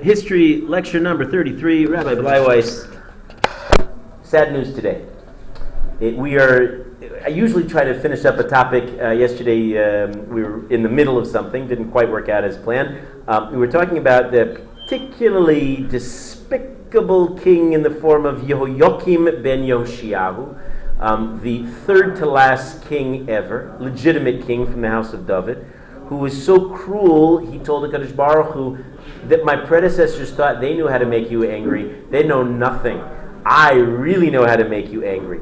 History lecture number 33, Rabbi Bleiweiss. Sad news today. It, we are, I usually try to finish up a topic. Uh, yesterday um, we were in the middle of something, didn't quite work out as planned. Um, we were talking about the particularly despicable king in the form of Yehoiakim ben Yoshiahu, um, the third to last king ever, legitimate king from the house of David who was so cruel, he told the Kadosh Baruch Hu that my predecessors thought they knew how to make you angry. They know nothing. I really know how to make you angry.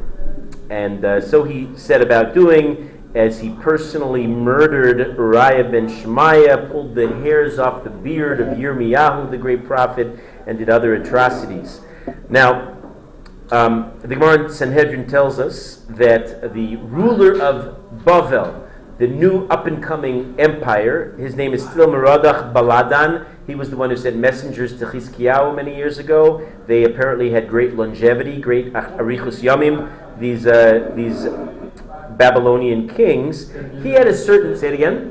And uh, so he set about doing as he personally murdered Uriah ben Shemaiah, pulled the hairs off the beard of Yirmiyahu, the great prophet, and did other atrocities. Now, um, the Gemara in Sanhedrin tells us that the ruler of Bavel, the new up and coming empire. His name is still Merodach Baladan. He was the one who sent messengers to Chizkiyahu many years ago. They apparently had great longevity, great arichus yamim. These uh, these Babylonian kings. He had a certain. Say it again.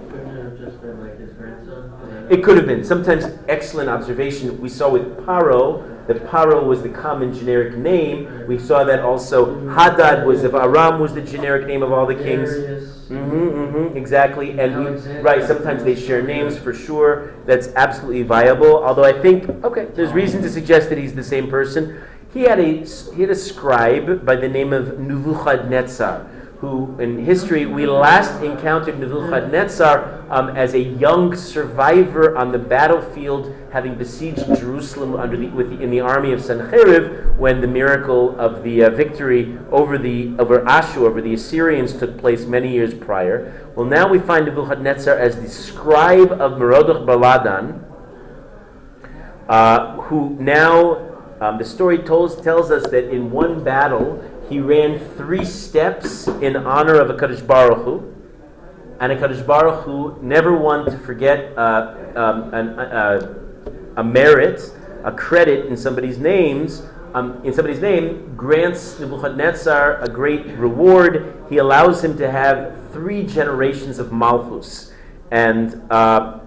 It could have been. Sometimes excellent observation. We saw with Paro that Paro was the common generic name. We saw that also Hadad was of Aram was the generic name of all the kings. Mm-hmm, mm-hmm, exactly. And we, right, sometimes they share names for sure. That's absolutely viable. Although I think okay, there's reason to suggest that he's the same person. He had a he had a scribe by the name of Nebuchadnezzar who in history we last encountered Nebuchadnezzar um, as a young survivor on the battlefield, having besieged Jerusalem under the, with the, in the army of Sennacherib when the miracle of the uh, victory over the over Ashur, over the Assyrians, took place many years prior. Well, now we find Nebuchadnezzar as the scribe of Merodach Baladan, uh, who now um, the story tells, tells us that in one battle he ran three steps in honor of a Baruch Hu, and a Kadosh Baruch Hu never one to forget uh, um, an, uh, a merit, a credit in somebody's names. Um, in somebody's name, grants Nebuchadnezzar a great reward. He allows him to have three generations of Malchus. And uh,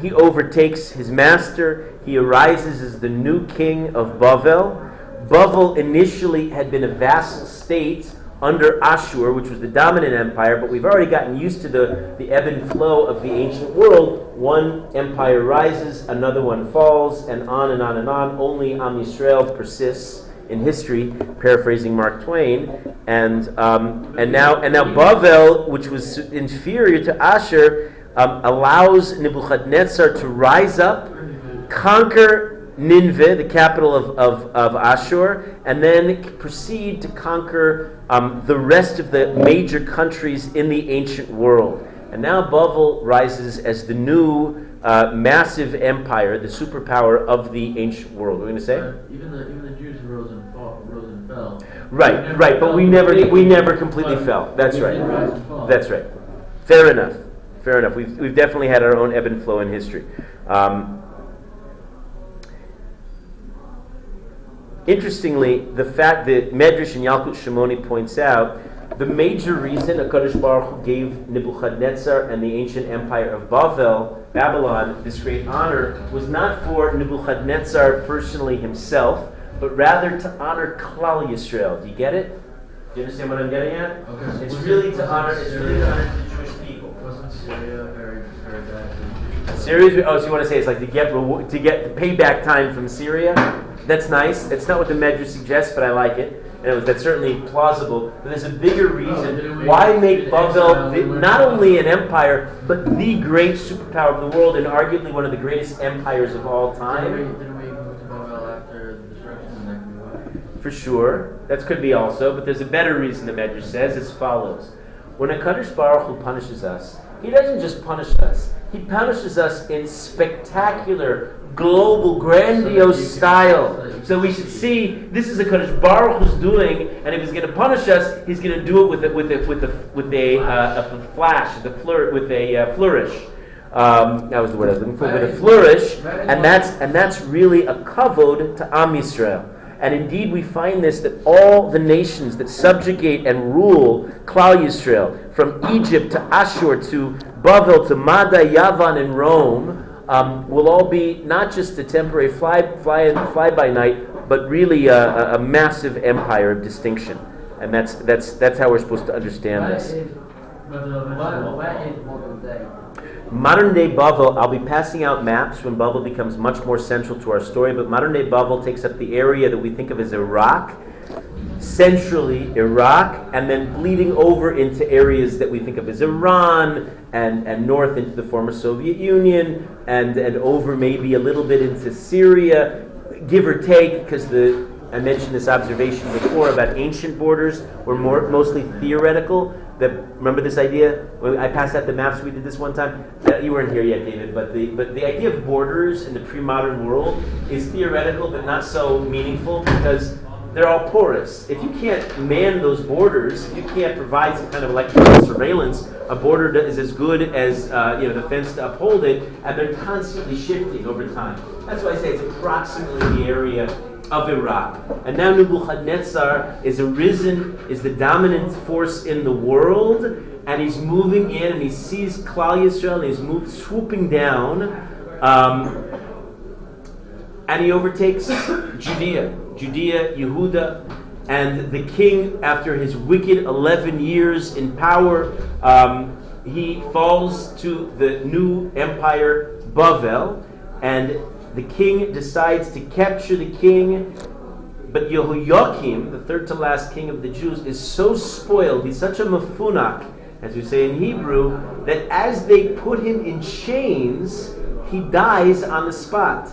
he overtakes his master. He arises as the new king of Bavel Bavel initially had been a vassal state under Ashur, which was the dominant empire, but we've already gotten used to the, the ebb and flow of the ancient world. One empire rises, another one falls, and on and on and on. Only Am Yisrael persists in history, paraphrasing Mark Twain. And, um, and, now, and now Bavel, which was inferior to Ashur, um, allows Nebuchadnezzar to rise up, conquer Nineveh, the capital of, of, of Ashur, and then proceed to conquer um, the rest of the major countries in the ancient world. And now Bavel rises as the new uh, massive empire, the superpower of the ancient world. We're going to say uh, even the even the Jews rose and, fought, rose and fell. Right, right, but we never we never completely fell. That's right. That's right. Fair enough. Fair enough. We've we've definitely had our own ebb and flow in history. Um, Interestingly, the fact that Medrash and Yalkut Shimoni points out the major reason HaKadosh Baruch Hu gave Nebuchadnezzar and the ancient empire of Bavel, Babylon, this great honor was not for Nebuchadnezzar personally himself, but rather to honor Klal Yisrael. Do you get it? Do you understand what I'm getting at? Okay. It's really to honor. It's really to honor the Jewish people. Wasn't Syria very very bad? Syria. Oh, so you want to say it's like to get to get payback time from Syria? That's nice. It's not what the Medrash suggests, but I like it. And it was, that's certainly plausible. But there's a bigger reason. Why make Bavel not only an empire, but the great superpower of the world and arguably one of the greatest empires of all time? For sure. That could be also. But there's a better reason the Medrash says as follows. When a Kadosh Baruch Hu punishes us, he doesn't just punish us. He punishes us in spectacular, global, grandiose style. So we should see this is a Kadosh Baruch who's doing, and if he's going to punish us, he's going to do it with a, with a, with a, with a, uh, a flash, the fleur, with a uh, flourish. Um, that was the word I was looking for. With a flourish, and that's and that's really a kavod to Am Yisrael. And indeed, we find this that all the nations that subjugate and rule Klal Yisrael, from Egypt to Ashur to Bavel to Mada, Yavan, and Rome, um, will all be not just a temporary fly, fly, fly by night, but really a, a, a massive empire of distinction. And that's, that's, that's how we're supposed to understand Where this. is, But they'll where, eventually- where is modern? Modern day Bavel, I'll be passing out maps when Bavel becomes much more central to our story, but modern day Bavel takes up the area that we think of as Iraq, centrally Iraq, and then bleeding over into areas that we think of as Iran and, and north into the former Soviet Union and, and over maybe a little bit into Syria, give or take, because the I mentioned this observation before about ancient borders were more mostly theoretical. That remember this idea? When I passed out the maps, we did this one time. You weren't here yet, David, but the but the idea of borders in the pre-modern world is theoretical, but not so meaningful because they're all porous. If you can't man those borders, if you can't provide some kind of electronic surveillance, a border is as good as uh, you know the fence to uphold it, and they're constantly shifting over time. That's why I say it's approximately the area of Iraq. And now Nebuchadnezzar is arisen, is the dominant force in the world, and he's moving in and he sees Klal Yisrael and he's moved, swooping down. Um, and he overtakes Judea, Judea, Yehuda, and the king, after his wicked 11 years in power, um, he falls to the new empire, Bavel, and the king decides to capture the king. But Yehoiakim, the third to last king of the Jews, is so spoiled, he's such a mafunak, as we say in Hebrew, that as they put him in chains, he dies on the spot.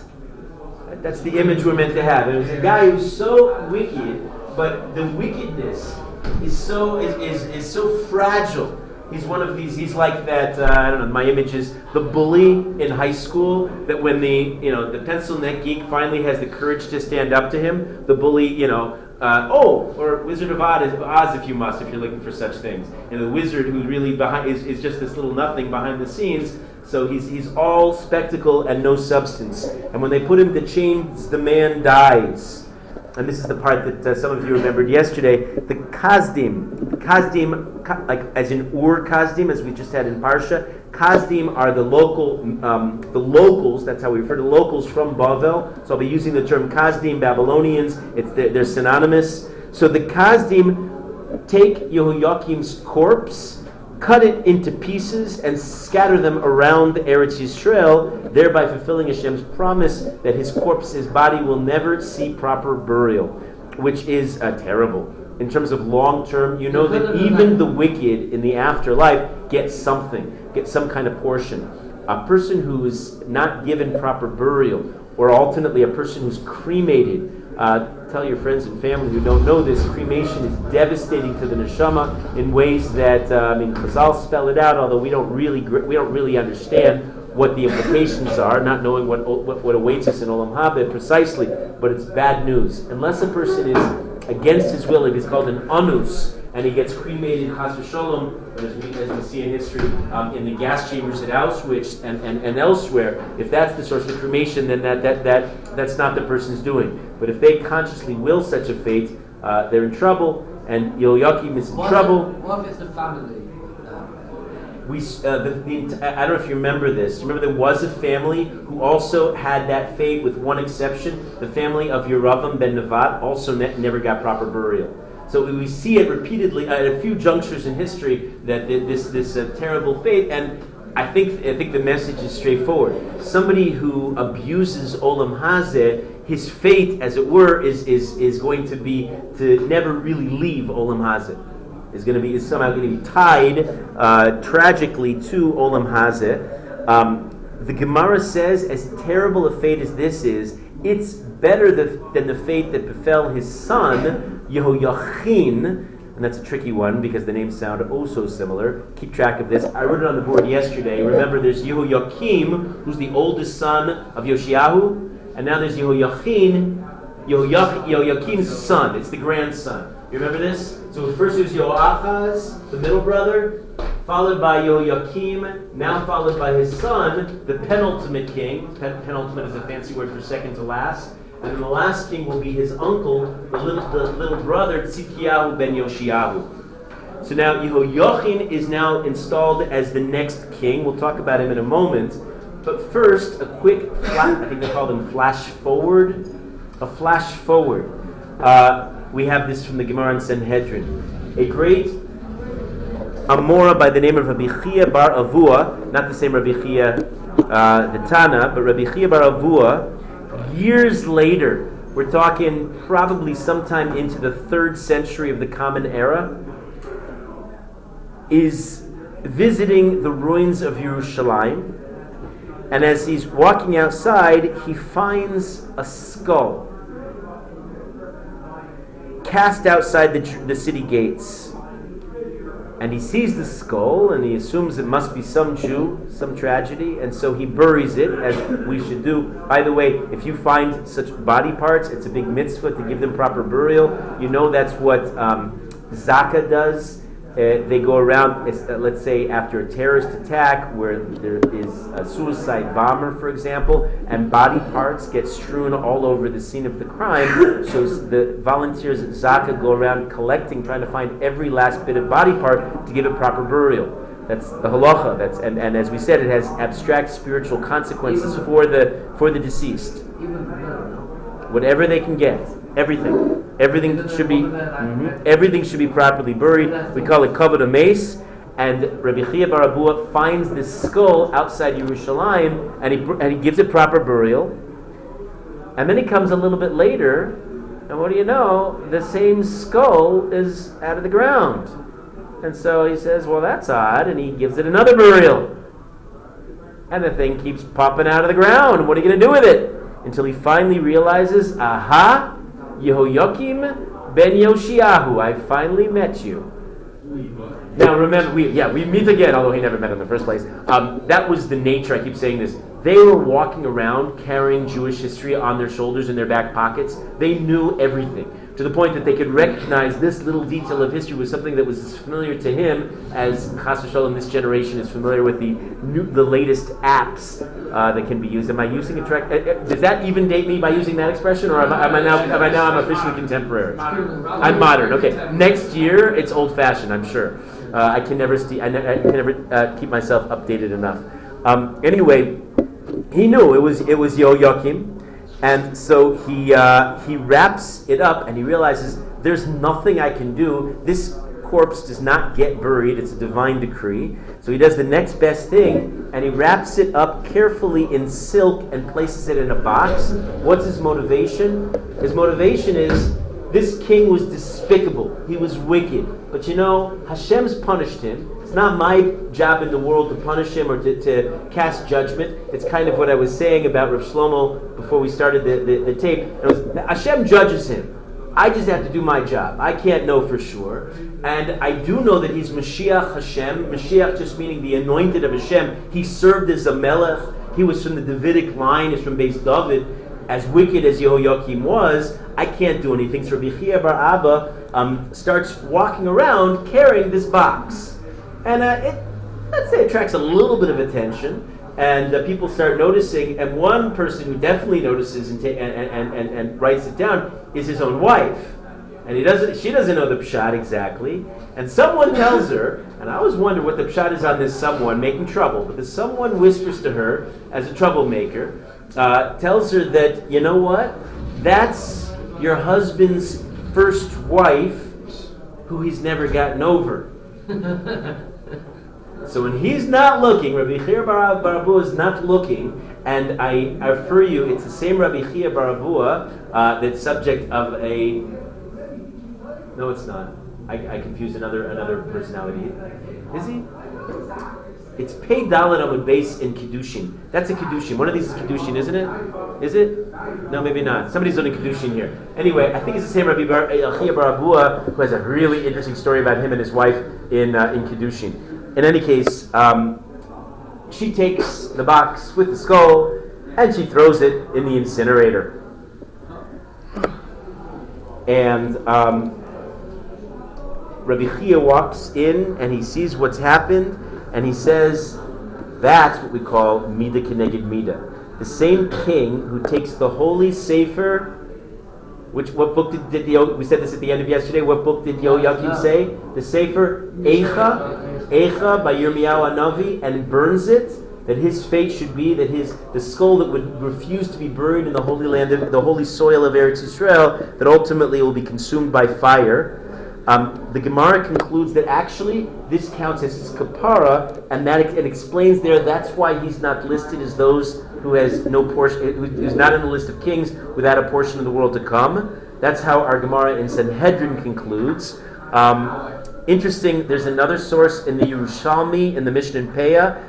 That's the image we're meant to have. It was a guy who's so wicked, but the wickedness is so is, is, is so fragile. He's one of these. He's like that. Uh, I don't know. My image is the bully in high school. That when the you know the pencil neck geek finally has the courage to stand up to him, the bully you know. Uh, oh, or Wizard of Oz, Oz, if you must, if you're looking for such things. And the wizard who really behind is, is just this little nothing behind the scenes. So he's, he's all spectacle and no substance. And when they put him to chains, the man dies. And this is the part that uh, some of you remembered yesterday. The Kazdim, Kazdim, ka- like as in Ur Kazdim, as we just had in Parsha. Kazdim are the local, um, the locals. That's how we refer to locals from Bavel. So I'll be using the term Kazdim, Babylonians. It's they're, they're synonymous. So the Kazdim take Yehoiakim's corpse cut it into pieces and scatter them around Eretz Yisrael, thereby fulfilling Hashem's promise that his corpse, his body, will never see proper burial, which is uh, terrible. In terms of long term, you know that even the wicked in the afterlife get something, get some kind of portion. A person who is not given proper burial, or alternately a person who's cremated, uh, tell your friends and family who don't know this, cremation is devastating to the neshama in ways that uh, I mean, Chazal spell it out. Although we don't really we don't really understand what the implications are, not knowing what what, what awaits us in Olam Haba precisely. But it's bad news unless a person is against his will. If he's called an anus and he gets cremated, chas v'sholom, as we, as we see in history, um, in the gas chambers at Auschwitz and, and, and elsewhere, if that's the source of cremation, then that, that, that, that's not the person's doing. But if they consciously will such a fate, uh, they're in trouble, and Yoyakim is in What trouble. If, what if it's the family? We, uh, the, the, I I don't know if you remember this. Remember, there was a family who also had that fate, with one exception. The family of Yeravam ben Nevat also ne- never got proper burial. So we- we see it repeatedly at a few junctures in history that this this uh, terrible fate. And I think I think the message is straightforward. Somebody who abuses Olam Hazeh, his fate, as it were, is is is going to be to never really leave Olam Hazeh is going to be is somehow going to be tied uh, tragically to Olam Hazeh. Um, the Gemara says, as terrible a fate as this is, it's better that, than the fate that befell his son Yehoiachin, and that's a tricky one because the names sound oh so similar. Keep track of this. I wrote it on the board yesterday. Remember, there's Yehoiakim, who's the oldest son of Yoshiahu, and now there's Yehoiachin, Yehoiach- Yehoiakim's son. It's the grandson. You remember this? So first was Yoachaz, the middle brother, followed by Yehoiakim, now followed by his son, the penultimate king. Pen- penultimate is a fancy word for second to last. And then the last king will be his uncle, the little, the little brother, Tzidkiyahu ben Yoshiyahu. So now Yehoiachin is now installed as the next king. We'll talk about him in a moment. But first, a quick, flash, I think they call them flash forward. A flash forward. Uh, we have this from the Gemara in Sanhedrin. A great Amora by the name of Rabbi Chia bar Avua, not the same Rabbi Chia uh, the Tana, but Rabbi Chia bar Avua, years later, we're talking probably sometime into the third century of the Common Era, is visiting the ruins of Yerushalayim. And as he's walking outside, he finds a skull cast outside the, the city gates. And he sees the skull and he assumes it must be some Jew, some tragedy, and so he buries it as we should do. By the way, if you find such body parts, it's a big mitzvah to give them proper burial. You know that's what um, Zaka does. Uh, they go around, uh, let's say, after a terrorist attack where there is a suicide bomber, for example, and body parts get strewn all over the scene of the crime. so the volunteers at Zaka go around collecting, trying to find every last bit of body part to give it proper burial. That's the halacha. That's and, and as we said, it has abstract spiritual consequences for the for the deceased. Even for better, no? Whatever they can get, everything, everything should be, mhm, everything should be properly buried. We call it kavod meis. And Rabbi Chia bar Abua finds this skull outside Yerushalayim, and he and he gives it proper burial. And then he comes a little bit later, and what do you know? The same skull is out of the ground. And so he says, "Well, that's odd," and he gives it another burial. And the thing keeps popping out of the ground. What are you going to do with it? Until he finally realizes, aha, Yehoiakim ben Yoshiahu, I finally met you. Now remember, we yeah we meet again, although he never met in the first place. Um, that was the nature. I keep saying this. They were walking around carrying Jewish history on their shoulders in their back pockets. They knew everything to the point that they could recognize this little detail of history was something that was as familiar to him as Chas v'Shalom, this generation is familiar with the new, the latest apps uh, that can be used. Am I using a track? uh, uh, Does that even date me by using that expression, or am I, am I now am I now I'm officially contemporary? I'm modern. Okay, next year it's old fashioned. I'm sure. Uh, I can never st- I, ne- I can never uh, keep myself updated enough. Um, anyway, he knew it was it was Yo Yoakim, and so he uh, he wraps it up and he realizes there's nothing I can do. This corpse does not get buried; it's a divine decree. So he does the next best thing and he wraps it up carefully in silk and places it in a box. What's his motivation? His motivation is this king was despicable. He was wicked. But you know, Hashem's punished him. It's not my job in the world to punish him or to, to cast judgment. It's kind of what I was saying about Rav Shlomo before we started the, the, the tape. Was, Hashem judges him. I just have to do my job. I can't know for sure. And I do know that he's Mashiach Hashem. Mashiach just meaning the anointed of Hashem. He served as a melech. He was from the Davidic line, is from Beis David. As wicked as Yehoiakim was, I can't do anything. So Rabbi Bar Abba um, starts walking around carrying this box. And uh, it, let's say, attracts a little bit of attention. And uh, people start noticing, and one person who definitely notices and, ta- and, and, and, writes it down is his own wife. And he doesn't, she doesn't know the pshat exactly. And someone tells her, and I always wonder what the pshat is on this someone making trouble, but the someone whispers to her as a troublemaker, uh, tells her that, you know what? That's your husband's first wife who he's never gotten over. So when he's not looking, Rabbi Chia Bar Barabua is not looking, and I, refer you, it's the same Rabbi Chia Barabua uh, that's subject of a. No, it's not. I, I confused another another personality. Is he? It's Pei Dalit Amud base in Kiddushin. That's a Kiddushin. One of these is Kiddushin, isn't it? Is it? No, maybe not. Somebody's doing Kiddushin here. Anyway, I think it's the same Rabbi Bar, Barabua who has a really interesting story about him and his wife in uh, in Kiddushin. In any case, um, she takes the box with the skull and she throws it in the incinerator. And um, Rabbi Chia walks in and he sees what's happened and he says, That's what we call Mida Keneged Mida. The same king who takes the holy Sefer. Which what book did, did the we said this at the end of yesterday? What book did Yoakim say? The Sefer Eicha, Eicha by Yirmiyahu HaNavi, and burns it. that his fate should be that his the skull that would refuse to be buried in the holy land, of, the holy soil of Eretz Israel, that ultimately will be consumed by fire. Um, the Gemara concludes that actually this counts as his kapara, and that it explains there that's why he's not listed as those who has no portion, who's not in the list of kings without a portion of the world to come. That's how our Gemara in Sanhedrin concludes. Um, interesting, there's another source in the Yerushalmi, in the Mishnah in Peah,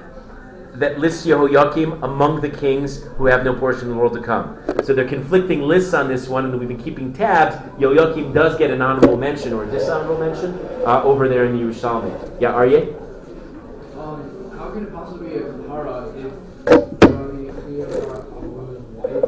that lists Yehoiakim among the kings who have no portion in the world to come. So they're conflicting lists on this one, and we've been keeping tabs. Yehoiakim does get an honorable mention or a dishonorable mention uh, over there in the Yerushalmi. Yeah, Aryeh? Um, how can it possibly be a kapara if the Cleopatra, a woman's wife,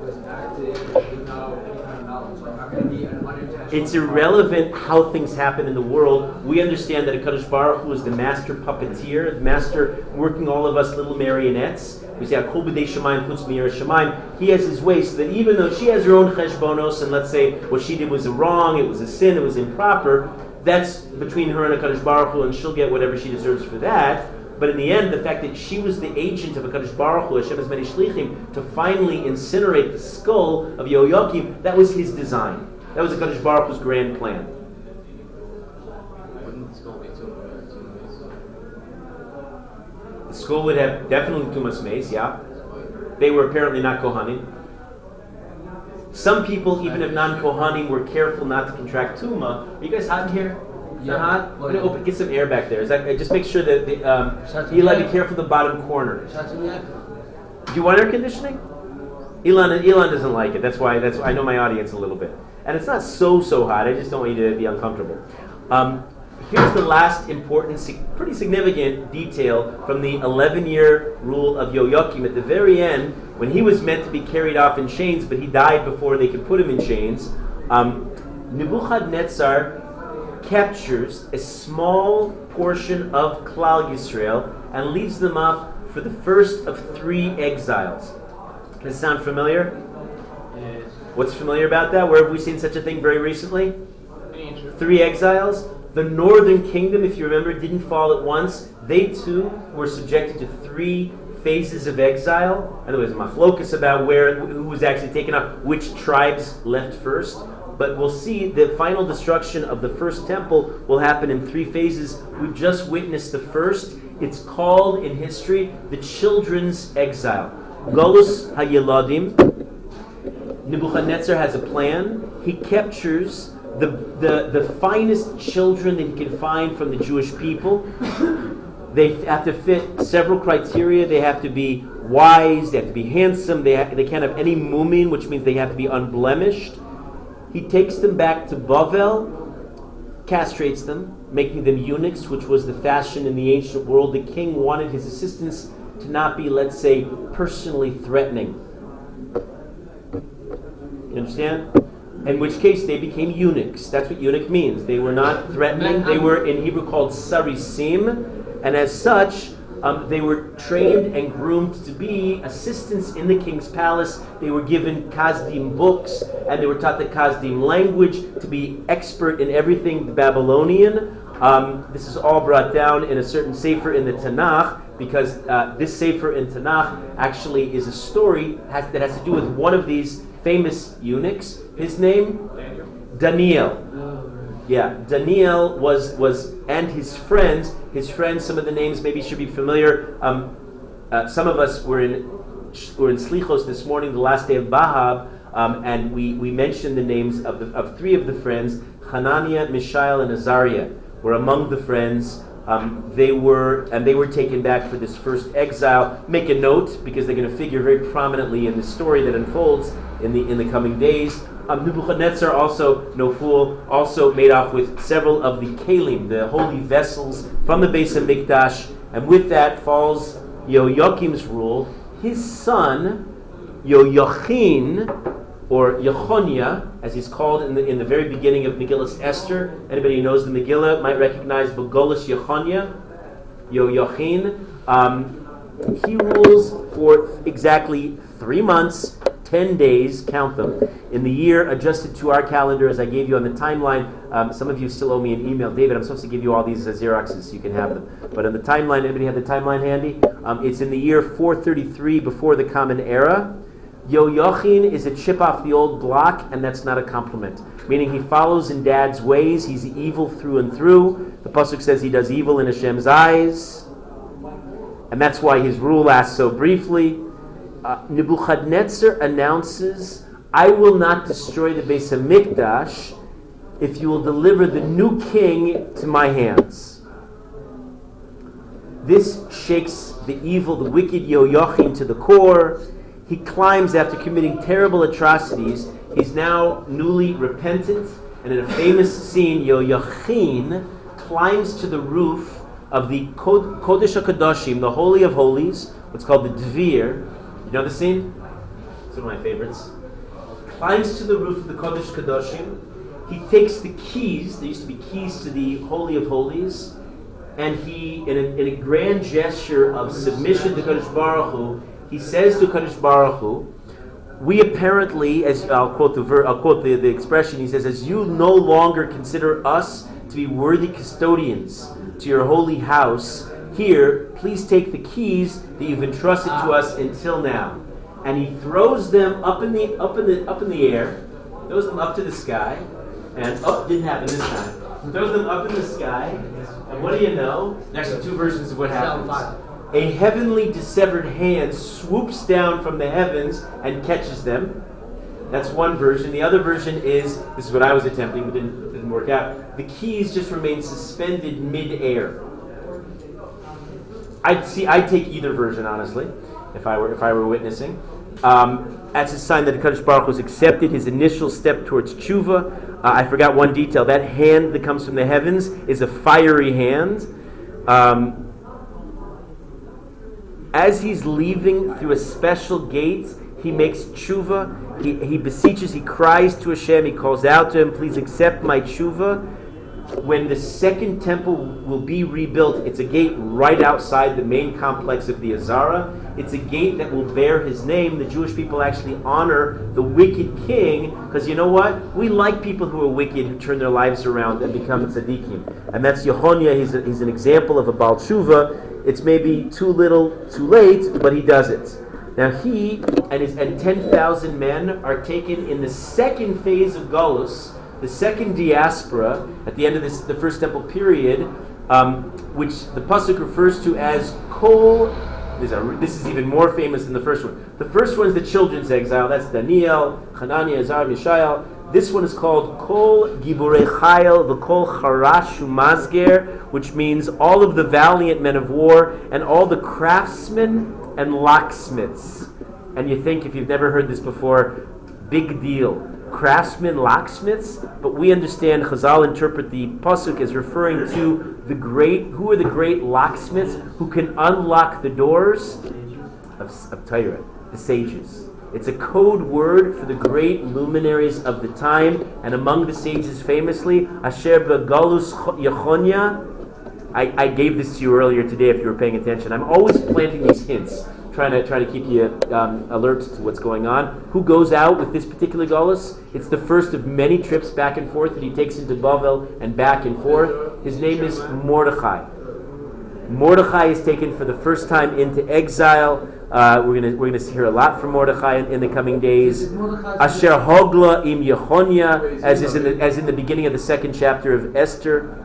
was acting without any kind of knowledge? Like, how can it be an unintentional? It's irrelevant how things happen in the world. We understand that a Kadosh Baruch Hu is the master puppeteer, the master working all of us little marionettes. We say, "Kol b'dei shemayim chutz mi'yer shemayim." He has his way, so that even though she has her own cheshbonos, and let's say what she did was wrong, it was a sin, it was improper, that's between her and a Kadosh Baruch Hu, and she'll get whatever she deserves for that. But in the end, the fact that she was the agent of a Kadosh Baruch Hu, Hashem many shlichim, to finally incinerate the skull of Yehoiakim, that was his design. That was a Kadosh Baruch Hu's grand plan. The skull be too too The skull would have definitely tumas meis, yeah. They were apparently not kohanim. Some people, even if non-kohanim, were careful not to contract tuma. Are you guys hot in here? Yeah. hot? I'm gonna open, get some air back there. Is that, uh, just make sure that the, um, Eli, be careful the bottom corner. Do you want air conditioning? Elon, Elon doesn't like it. That's why. That's why I know my audience a little bit, and it's not so so hot. I just don't want you to be uncomfortable. Um, here's the last important, pretty significant detail from the 11-year rule of Yoyakim. At the very end, when he was meant to be carried off in chains, but he died before they could put him in chains. Um, Nebuchadnezzar captures a small portion of Klal Yisrael and leads them off for the first of three exiles. Does this sound familiar? What's familiar about that? Where have we seen such a thing very recently? Three exiles. The northern kingdom, if you remember, didn't fall at once. They too were subjected to three phases of exile. And there was a machlokus about where who was actually taken up, which tribes left first. But we'll see the final destruction of the first temple will happen in three phases. We've just witnessed the first. It's called in history the children's exile. Golus Hayeladim, Nebuchadnezzar has a plan. He captures the, the, the finest children that he can find from the Jewish people. They have to fit several criteria. They have to be wise, they have to be handsome, they, ha- they can't have any mumin, which means they have to be unblemished. He takes them back to Bavel, castrates them, making them eunuchs, which was the fashion in the ancient world. The king wanted his assistants to not be, let's say, personally threatening. You understand? In which case they became eunuchs. That's what eunuch means. They were not threatening. They were in Hebrew called sarisim, and as such, um, they were trained and groomed to be assistants in the king's palace. They were given Kazdim books, and they were taught the Kazdim language to be expert in everything the Babylonian. Um, this is all brought down in a certain sefer in the Tanakh, because uh, this sefer in Tanakh actually is a story has, that has to do with one of these famous eunuchs. His name Daniel. Yeah, Daniel was was and his friends. His friends. Some of the names maybe should be familiar. Um, uh, some of us were in were in Slichos this morning, the last day of Bahab, um, and we, we mentioned the names of the, of three of the friends. Hananiah, Mishael, and Azariah were among the friends. Um, they were and they were taken back for this first exile. Make a note because they're going to figure very prominently in the story that unfolds in the in the coming days. Um, Nebuchadnezzar, also no fool, also made off with several of the kalim, the holy vessels from the Beis HaMikdash, and with that falls Yoachim's rule. His son Yoachin, or Yechonia, as he's called in the in the very beginning of Megillus Esther. Anybody who knows the Megillah might recognize Begolus Yechonia, Yoachin. Um, he rules for exactly three months, 10 days, count them, in the year adjusted to our calendar as I gave you on the timeline. Um, some of you still owe me an email. David, I'm supposed to give you all these uh, Xeroxes so you can have them. But on the timeline, anybody have the timeline handy? Um, it's in the year 433 before the Common Era. Yoyachin is a chip off the old block, and that's not a compliment. Meaning he follows in dad's ways, he's evil through and through. The Pasuk says he does evil in Hashem's eyes. And that's why his rule lasts so briefly. Uh, Nebuchadnezzar announces, I will not destroy the Beis HaMikdash if you will deliver the new king to my hands. This shakes the evil, the wicked Yoyachin to the core. He climbs after committing terrible atrocities. He's now newly repentant, and in a famous scene, Yoyachin climbs to the roof of the Kodesh HaKadoshim, the Holy of Holies, what's called the Dvir. You know the scene? It's one of my favorites. Climbs to the roof of the Kodesh Kadoshim. He takes the keys, there used to be keys to the Holy of Holies, and he, in a, in a grand gesture of submission to Kodesh Baruch Hu, he says to Kodesh Baruch Hu, we apparently, as I'll quote the ver, I'll quote the, the expression, he says, as you no longer consider us to be worthy custodians to your holy house, here, please take the keys that you've entrusted to us until now. And he throws them up in the up in the up in the air, throws them up to the sky, and up didn't happen this time. Throws them up in the sky, and what do you know? Next two versions of what happens. A heavenly dissevered hand swoops down from the heavens and catches them. That's one version. The other version is this is what I was attempting, but didn't, didn't work out. The keys just remain suspended mid-air. I'd see. I'd take either version honestly, if I were if I were witnessing. Um, that's a sign that Hakadosh Baruch was accepted his initial step towards tshuva. Uh, I forgot one detail. That hand that comes from the heavens is a fiery hand. Um, as he's leaving through a special gate, he makes tshuva. He, he beseeches, he cries to Hashem, he calls out to him, please accept my tshuva. When the second temple will be rebuilt, it's a gate right outside the main complex of the Azara. It's a gate that will bear his name. The Jewish people actually honor the wicked king because you know what? We like people who are wicked, who turn their lives around and become tzaddikim. And that's Yehonia. He's, a, he's an example of a Baal Tshuva. It's maybe too little, too late, but he does it. Now he and his and ten thousand men are taken in the second phase of Golus, the second diaspora at the end of this the first temple period, um, which the pasuk refers to as Kol. This is, this is even more famous than the first one. The first one is the children's exile. That's Daniel, Hananiah, Azar, Mishael. This one is called Kol Giburei Chayil, the Kol Charashu Mazger, which means all of the valiant men of war and all the craftsmen and locksmiths. And you think, if you've never heard this before, big deal. Craftsmen, locksmiths, but we understand Chazal interpret the pasuk as referring to the great. Who are the great locksmiths who can unlock the doors of, of Torah, the sages? It's a code word for the great luminaries of the time, and among the sages, famously, Asher Begalus Yechonia. I, I gave this to you earlier today if you were paying attention. I'm always planting these hints, trying to try to keep you um, alert to what's going on. Who goes out with this particular Galus? It's the first of many trips back and forth that he takes into Bavel and back and forth. His name is Mordechai. Mordechai is taken for the first time into exile. Uh, we're going we're gonna hear a lot from Mordechai in, in the coming days. Asher Hogla im as, is in the, as in the beginning of the second chapter of Esther.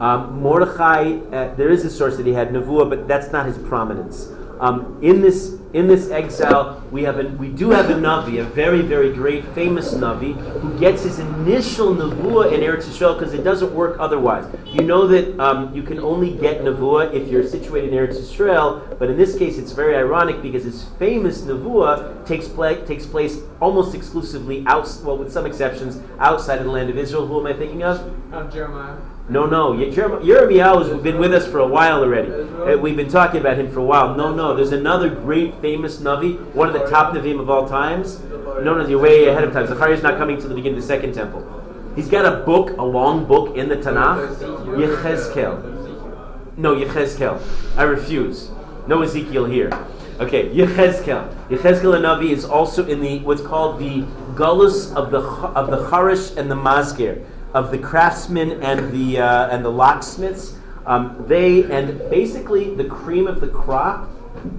Um, Mordechai, uh, there is a source that he had Nevuah, but that's not his prominence. Um, in this in this exile, we have a, we do have a Navi, a very very great famous Navi, who gets his initial Nevuah in Eretz Yisrael because it doesn't work otherwise. You know that um, you can only get Nevuah if you're situated in Eretz Yisrael, but in this case, it's very ironic because his famous Nevuah takes place takes place almost exclusively out, well, with some exceptions, outside of the land of Israel. Who am I thinking of? Of Jeremiah. No, no. Yirmiyahu has been with us for a while already. Uh, we've been talking about him for a while. No, no. There's another great famous Navi, one of the top Navim of all times, known as you're way ahead of time. Zacharias not coming to the beginning of the second temple. He's got a book, a long book in the Tanakh, Yechezkel. No, Yechezkel. I refuse. No Ezekiel here. Okay, Yechezkel. Yechezkel and Navi is also in the what's called the gullus of the of the charish and the masger, of the craftsmen and the uh, and the locksmiths. Um, they and basically the cream of the crop,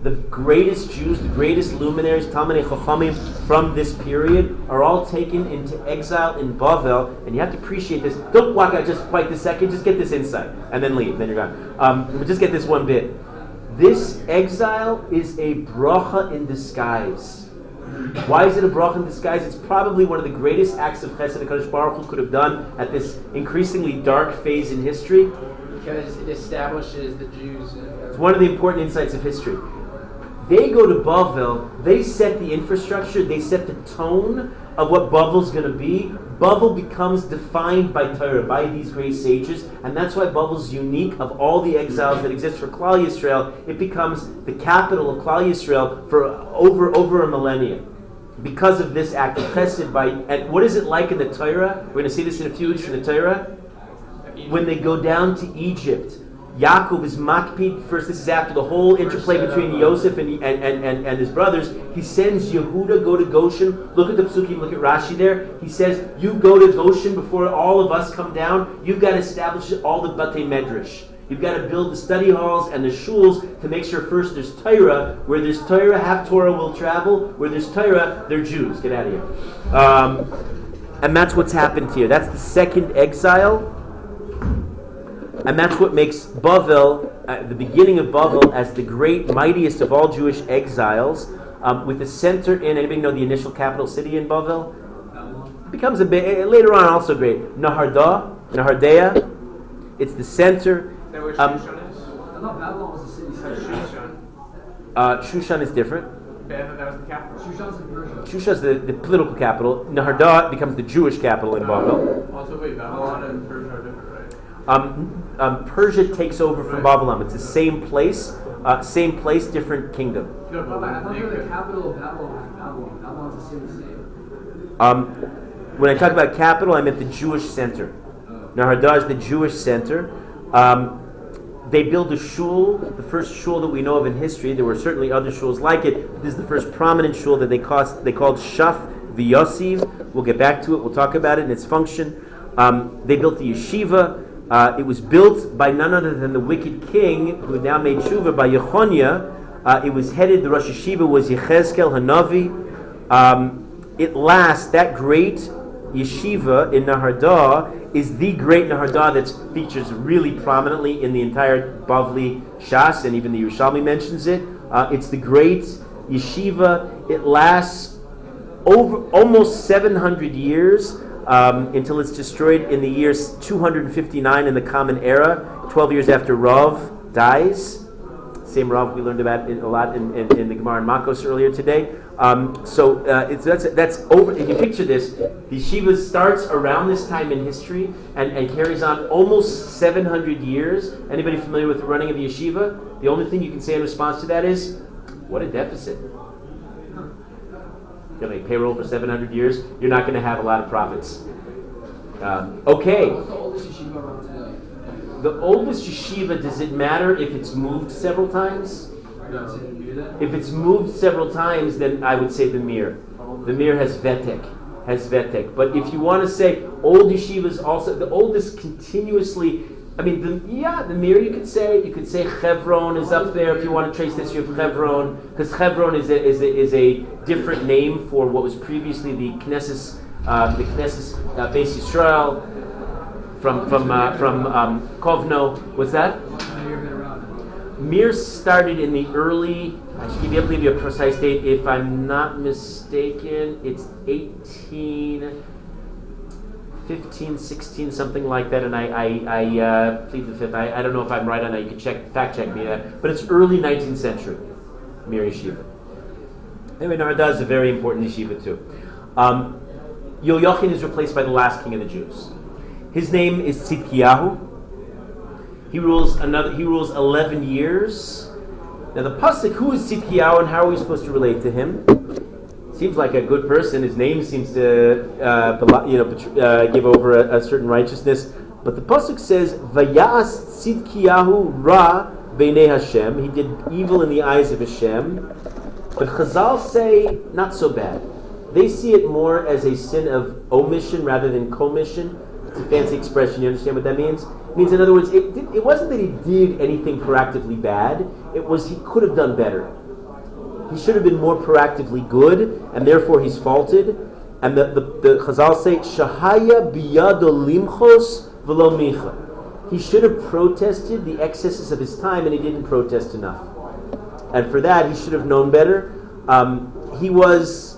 the greatest Jews, the greatest luminaries, Talmudei Chachamim from this period are all taken into exile in Bavel, and you have to appreciate this. Don't walk out just quite this second. Just get this insight, and then leave. Then you're gone. Um, just get this one bit. This exile is a bracha in disguise. Why is it a bracha in disguise? It's probably one of the greatest acts of chesed HaKadosh Baruch Hu could have done at this increasingly dark phase in history. Because it establishes the Jews. Uh, it's one of the important insights of history. They go to Bavel, they set the infrastructure, they set the tone of what Bavel's going to be. Bavel becomes defined by Torah, by these great sages, and that's why Bavel's unique of all the exiles that exist for Klal Yisrael. It becomes the capital of Klal Yisrael for over over a millennium. Because of this act of chesed, by and what is it like in the Torah? We're going to see this in a few weeks from the Torah when they go down to Egypt, Yaakov is makpid. First, this is after the whole interplay between Yosef and, and, and, and, his brothers. He sends Yehuda go to Goshen. Look at the psukim, look at Rashi there. He says, You go to Goshen before all of us come down. You've got to establish all the Batei Medrash. You've got to build the study halls and the shuls to make sure first there's Torah. Where there's Torah, half Torah will travel. Where there's Torah, they're Jews. Get out of here. Um, and that's what's happened here. That's the second exile. And that's what makes Bavel, uh, the beginning of Bavel, as the great, mightiest of all Jewish exiles, um, with the center in, anybody know the initial capital city in Bavel? Becomes a bit, uh, later on also great. Naharda, Nahardea. It's the center. That where Um, Shushan is? I thought Babylon was a city. Shushan. Uh, Shushan is different. Okay, that was the capital. Shushan's. Shushan is the, the political capital. Naharda becomes the Jewish capital in Bavel. Also, wait, Babylon and Persia are different, right? Um, um, Persia takes over from Babylon. It's the same place, uh, same place, different kingdom. Um, when I talk about capital, I meant the Jewish center. Nahardar is the Jewish center. Um, they build a shul, the first shul that we know of in history. There were certainly other shuls like it. This is the first prominent shul that they, cost, they called Shaf V'Yosiv. We'll get back to it. We'll talk about it and its function. Um, they built the yeshiva. Uh, it was built by none other than the wicked king who now made shuva by Yechonia. Uh, it was headed, the Rosh Yeshiva was Yechezkel Hanavi. Um, it lasts, that great yeshiva in Naharda is the great Naharda that features really prominently in the entire Bavli Shas, and even the Yerushalmi mentions it. Uh, it's the great yeshiva. It lasts over almost 700 years um, until it's destroyed in the year 259 in the Common Era, 12 years after Rav dies. Same Rav we learned about in, a lot in, in, in the Gemara and Makos earlier today. Um, so uh, it's, that's, that's over. If you picture this, the yeshiva starts around this time in history and, and carries on almost 700 years. Anybody familiar with the running of the yeshiva? The only thing you can say in response to that is, what a deficit. Going to payroll for 700 years, you're not going to have a lot of profits. Um, okay. The oldest yeshiva around today? The oldest yeshiva, does it matter if it's moved several times? No, it's in Mir then? If it's moved several times, then I would say the Mir. The Mir has Vetek, has Vetek. But if you want to say old yeshivas also, the oldest continuously, I mean, the, yeah, the Mir you could say, you could say Chevron is up there if you want to trace this, you have Chevron, because Chevron is a, is, a, is a different name for what was previously the Knesset, uh, the Knesset uh, Beis Yisrael from, from, uh, from um, Kovno. What's that? Mir started in the early, I should give you a precise date. If I'm not mistaken, it's 18, 15, 16, something like that. And I, I, I uh, plead the fifth. I, I don't know if I'm right on that. You can check, fact check me that. But it's early 19th century, Mir Yeshiva. Anyway, Narada is a very important yeshiva too. Um, Yoyachin is replaced by the last king of the Jews. His name is Tzidkiyahu. He rules another. He rules eleven years. Now the pasuk, who is Tzidkiyahu, and how are we supposed to relate to him? Seems like a good person. His name seems to, uh, you know, uh, give over a, a certain righteousness. But the pasuk says, "Vayas Tzidkiyahu ra b'nei Hashem. He did evil in the eyes of Hashem. But Chazal say not so bad. They see it more as a sin of omission rather than commission. It's a fancy expression. You understand what that means? It means, in other words, it, it wasn't that he did anything proactively bad. It was he could have done better. He should have been more proactively good, and therefore he's faulted. And the, the, the Chazal say, Shahaya biyado limchos v'lo micha. He should have protested the excesses of his time, and he didn't protest enough. And for that, he should have known better. Um, he was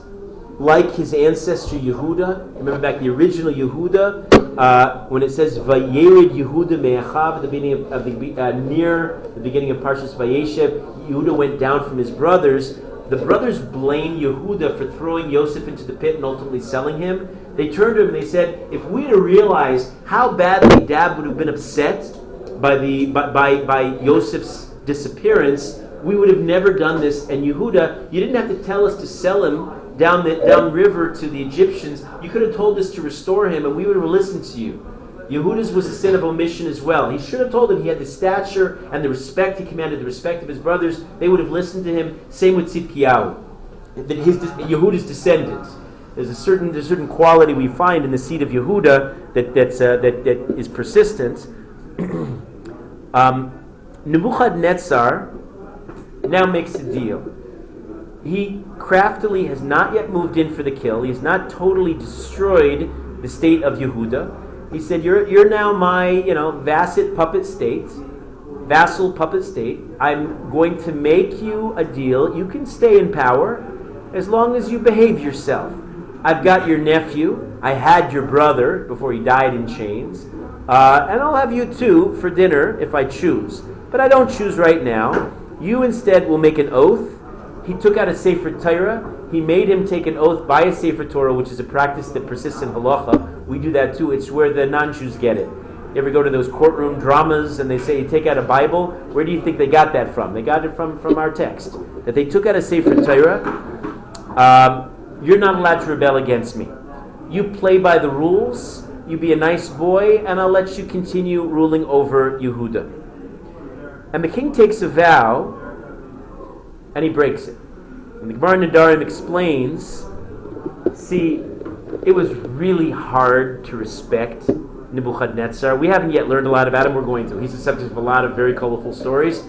like his ancestor Yehuda. Remember back the original Yehuda, uh, when it says Vayered Yehuda Me'achav the beginning of, of the uh, near the beginning of Parshas Vayeshev, Yehuda went down from his brothers. The brothers blamed Yehuda for throwing Yosef into the pit and ultimately selling him. They turned to him and they said, "If we had realized how badly Dad would have been upset by the by by, by Yosef's disappearance." we would have never done this. And Yehuda, you didn't have to tell us to sell him down the down river to the Egyptians. You could have told us to restore him, and we would have listened to you. Yehuda's was a sin of omission as well. He should have told them he had the stature and the respect. He commanded the respect of his brothers. They would have listened to him. Same with Tzidkiyahu, his Yehuda's descendants. There's a certain there's a certain quality we find in the seed of Yehuda that that's, uh, that that is persistent. um, Nebuchadnezzar now makes a deal. He craftily has not yet moved in for the kill. He has not totally destroyed the state of Yehuda. He said, "You're you're now my you know vassal puppet state, vassal puppet state. I'm going to make you a deal. You can stay in power as long as you behave yourself. I've got your nephew. I had your brother before he died in chains, uh, and I'll have you too for dinner if I choose. But I don't choose right now." You instead will make an oath. He took out a Sefer Torah. He made him take an oath by a Sefer Torah, which is a practice that persists in halacha. We do that too. It's where the non-Jews get it. You ever go to those courtroom dramas and they say take out a Bible? Where do you think they got that from? They got it from, from our text. That they took out a Sefer Torah. Um, you're not allowed to rebel against me. You play by the rules. You be a nice boy, and I'll let you continue ruling over Yehuda. And the king takes a vow and he breaks it. And the Gemara Nedarim explains see, it was really hard to respect Nebuchadnezzar. We haven't yet learned a lot about him. We're going to. He's the subject of a lot of very colorful stories.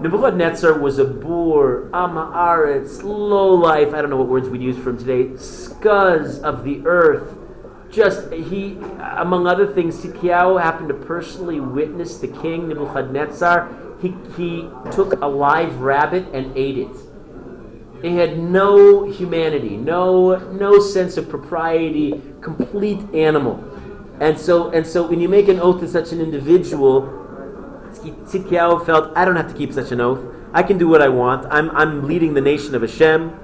Nebuchadnezzar was a boor, amaretz, low life. I don't know what words we'd use for him today. Scuzz of the earth. Just he, among other things, Tzidkiyahu happened to personally witness the king Nebuchadnezzar. He, he took a live rabbit and ate it. It had no humanity, no no sense of propriety, complete animal. And so and so when you make an oath to such an individual, Tzidkiyahu felt, I don't have to keep such an oath. I can do what I want. I'm, I'm leading the nation of Hashem.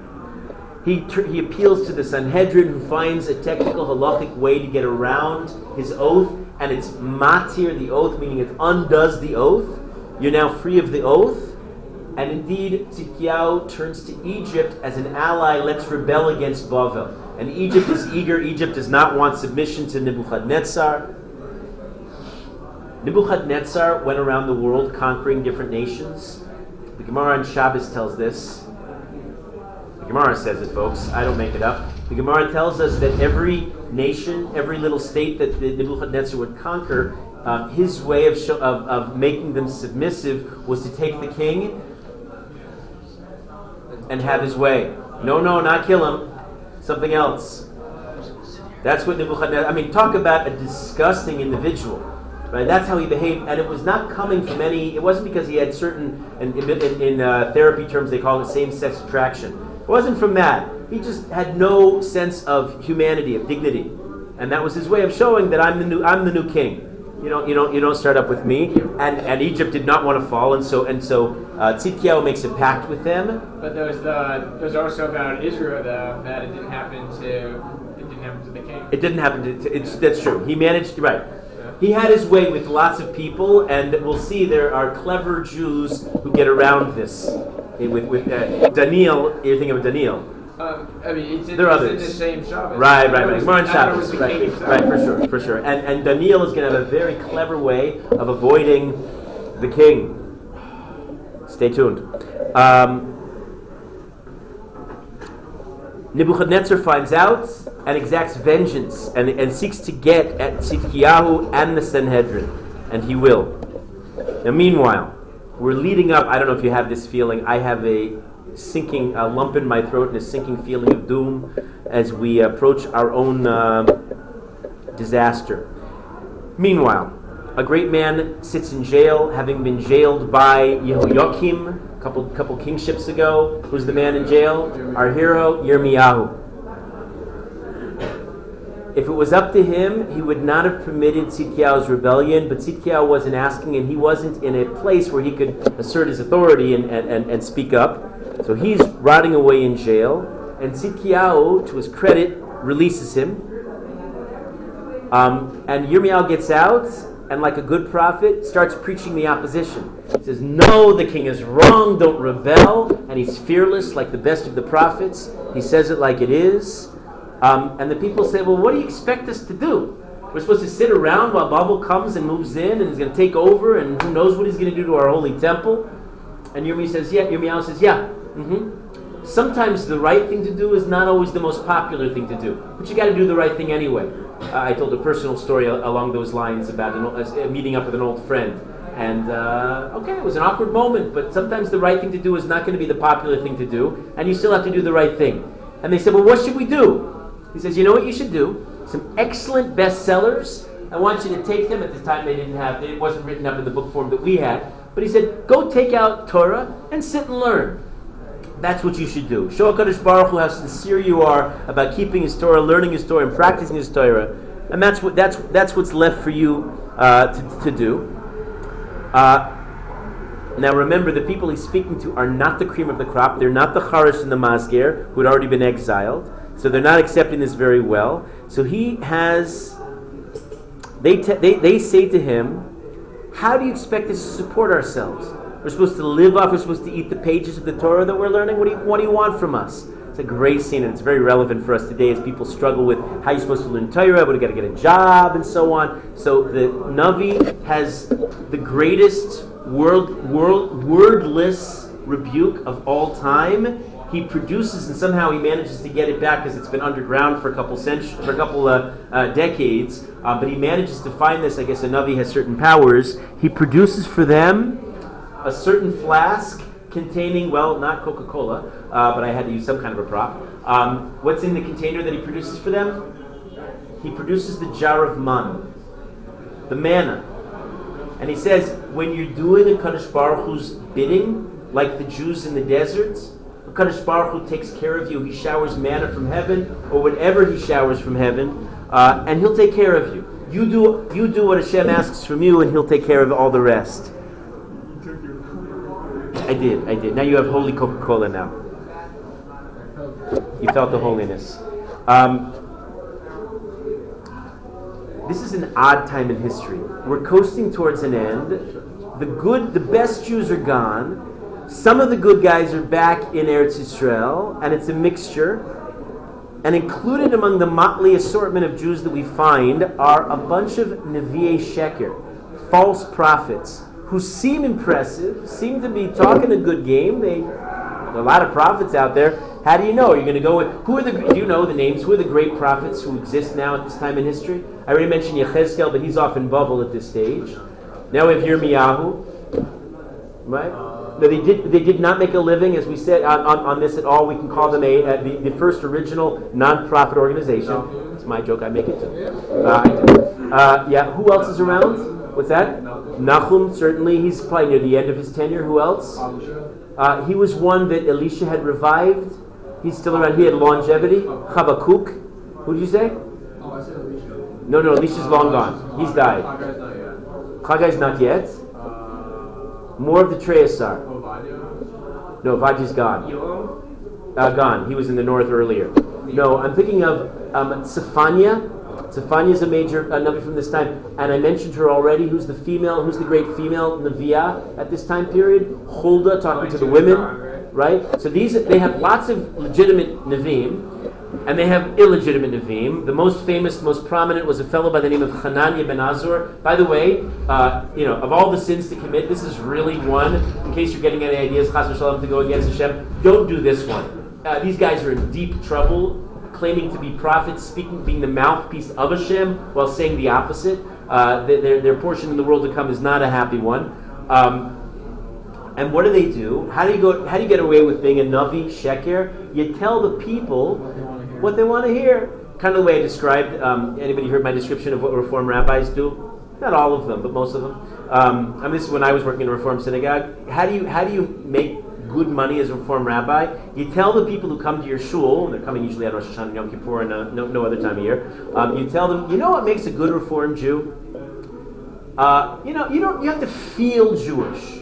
He, he appeals to the Sanhedrin, who finds a technical halachic way to get around his oath, and it's matir, the oath, meaning it undoes the oath. You're now free of the oath. And indeed, Tzidkiyahu turns to Egypt as an ally. Let's rebel against Bavel. And Egypt is eager. Egypt does not want submission to Nebuchadnezzar. Nebuchadnezzar went around the world conquering different nations. The Gemara on Shabbos tells this. The Gemara says it, folks. I don't make it up. The Gemara tells us that every nation, every little state that Nebuchadnezzar would conquer, um, his way of, of, of making them submissive was to take the king and have his way. No, no, not kill him. Something else. That's what Nebuchadnezzar. I mean, talk about a disgusting individual. Right? That's how he behaved, and it was not coming from any. It wasn't because he had certain, in, in, in uh, therapy terms, they call it same-sex attraction. It wasn't from that. He just had no sense of humanity, of dignity, and that was his way of showing that I'm the new, I'm the new king. You don't, you don't, you don't start up with me. And and Egypt did not want to fall, and so and so uh, Tzidkiyahu makes a pact with them. But there's the there's also about Israel though that it didn't happen to it didn't happen to the king. It didn't happen to. It's that's true. He managed right. He had his way with lots of people, and we'll see there are clever Jews who get around this. With with uh, Daniel, you're thinking of Daniel. Um, I mean, it's, There are it's in others. the same Shabbos. Right, right, right. Gemara and I thought it was Shabbos. the Right, king's right, for sure, for sure. And and Daniel is going to have a very clever way of avoiding the king. Stay tuned. Um, Nebuchadnezzar finds out and exacts vengeance and, and seeks to get at Tzidkiyahu and the Sanhedrin, and he will. Now, meanwhile, we're leading up. I don't know if you have this feeling. I have a sinking, a lump in my throat, and a sinking feeling of doom as we approach our own uh, disaster. Meanwhile, a great man sits in jail, having been jailed by Yehoiakim a couple, couple kingships ago. Who's the man in jail? Our hero, Yirmiyahu. If it was up to him, he would not have permitted Tzidkiyahu's rebellion, but Tzidkiyahu wasn't asking, and he wasn't in a place where he could assert his authority and, and, and, and speak up. So he's rotting away in jail, and Tzidkiyahu, to his credit, releases him. Um, and Yirmiyahu gets out, and like a good prophet, starts preaching the opposition. He says, No, the king is wrong, don't rebel. And he's fearless, like the best of the prophets. He says it like it is. Um, and the people say, Well, what do you expect us to do? We're supposed to sit around while Babel comes and moves in and is going to take over, and who knows what he's going to do to our holy temple? And Yirmiyahu says, Yeah. Yirmiyahu says, Yeah. Mm-hmm. Sometimes the right thing to do is not always the most popular thing to do, but you got to do the right thing anyway. Uh, I told a personal story along those lines about an, a meeting up with an old friend. And uh, okay, it was an awkward moment, but sometimes the right thing to do is not going to be the popular thing to do, and you still have to do the right thing. And they said, Well, what should we do? He says, You know what you should do? Some excellent bestsellers. I want you to take them. At the time, they didn't have, it wasn't written up in the book form that we had. But he said, Go take out Torah and sit and learn. That's what you should do. Show HaKadosh Baruch Hu how sincere you are about keeping his Torah, learning his Torah, and practicing his Torah. And that's, what, that's, that's what's left for you uh, to, to do. Uh, now remember, the people he's speaking to are not the cream of the crop. They're not the Charish and the Masger, who had already been exiled. So they're not accepting this very well. So he has, they, te- they, they say to him, How do you expect us to support ourselves? We're supposed to live off, we're supposed to eat the pages of the Torah that we're learning. What do you, what do you want from us? It's a great scene, and it's very relevant for us today as people struggle with how you're supposed to learn Torah, but you got to get a job, and so on. So the Navi has the greatest world, world, wordless rebuke of all time. He produces, and somehow he manages to get it back because it's been underground for a couple centuries, for a couple uh, uh, decades. Uh, but he manages to find this. I guess a Navi has certain powers. He produces for them a certain flask containing, well, not Coca Cola, uh, but I had to use some kind of a prop. Um, what's in the container that he produces for them? He produces the jar of man, the manna. And he says, when you're doing a Kadosh Baruch Hu's bidding, like the Jews in the deserts, Kadosh Baruch Hu takes care of you. He showers manna from heaven, or whatever he showers from heaven, uh, and he'll take care of you. You do, you do what Hashem asks from you, and he'll take care of all the rest. I did, I did. Now you have holy Coca Cola now. You felt the holiness. Um, this is an odd time in history. We're coasting towards an end. The good, the best Jews are gone. Some of the good guys are back in Eretz Yisrael, and it's a mixture. And included among the motley assortment of Jews that we find are a bunch of Nevi'e Sheker, false prophets, who seem impressive, seem to be talking a good game. They, a lot of prophets out there. How do you know? Are you going to go with who are the? Do you know the names? Who are the great prophets who exist now at this time in history? I already mentioned Yechezkel, but he's off in Babel at this stage. Now we have Yirmiyahu, right? No, they did. They did not make a living, as we said on, on, on this at all. We can call them a, a the, the first original non-profit organization. It's my joke. I make it. Uh, uh, yeah. Who else is around? What's that? Nahum, certainly. He's probably near the end of his tenure. Who else? Uh, he was one that Elisha had revived. He's still around. He had longevity. Habakkuk. Who did you say? Oh, I said Elisha. No, no, Elisha's long gone. He's died. Chagai's not yet. More of the Trei Asar. No, Vaji's gone. Uh, gone. He was in the north earlier. No, I'm thinking of um. Sephania is a major uh, Navi from this time, and I mentioned her already. Who's the female? Who's the great female Naviya at this time period? Hulda talking to the women, right? So these they have lots of legitimate Navim. and they have illegitimate Nevi'im. The most famous, most prominent was a fellow by the name of Hananiah ben Azur. By the way, uh, you know, of all the sins to commit, this is really one. In case you're getting any ideas, Chas to go against Hashem, don't do this one. Uh, these guys are in deep trouble, claiming to be prophets, speaking, being the mouthpiece of Hashem, while saying the opposite. Uh, their, their portion in the world to come is not a happy one. Um, and what do they do? How do you go? How do you get away with being a navi sheker? You tell the people what they want to hear. Kind of the way I described. Um, anybody heard my description of what Reform rabbis do? Not all of them, but most of them. Um, I mean, this is when I was working in a Reform synagogue. How do you how do you make good money as a Reform rabbi? You tell the people who come to your shul, and they're coming usually at Rosh Hashanah and Yom Kippur and uh, no, no other time of year. Um, you tell them, you know what makes a good Reform Jew? Uh, you know, you don't. You have to feel Jewish.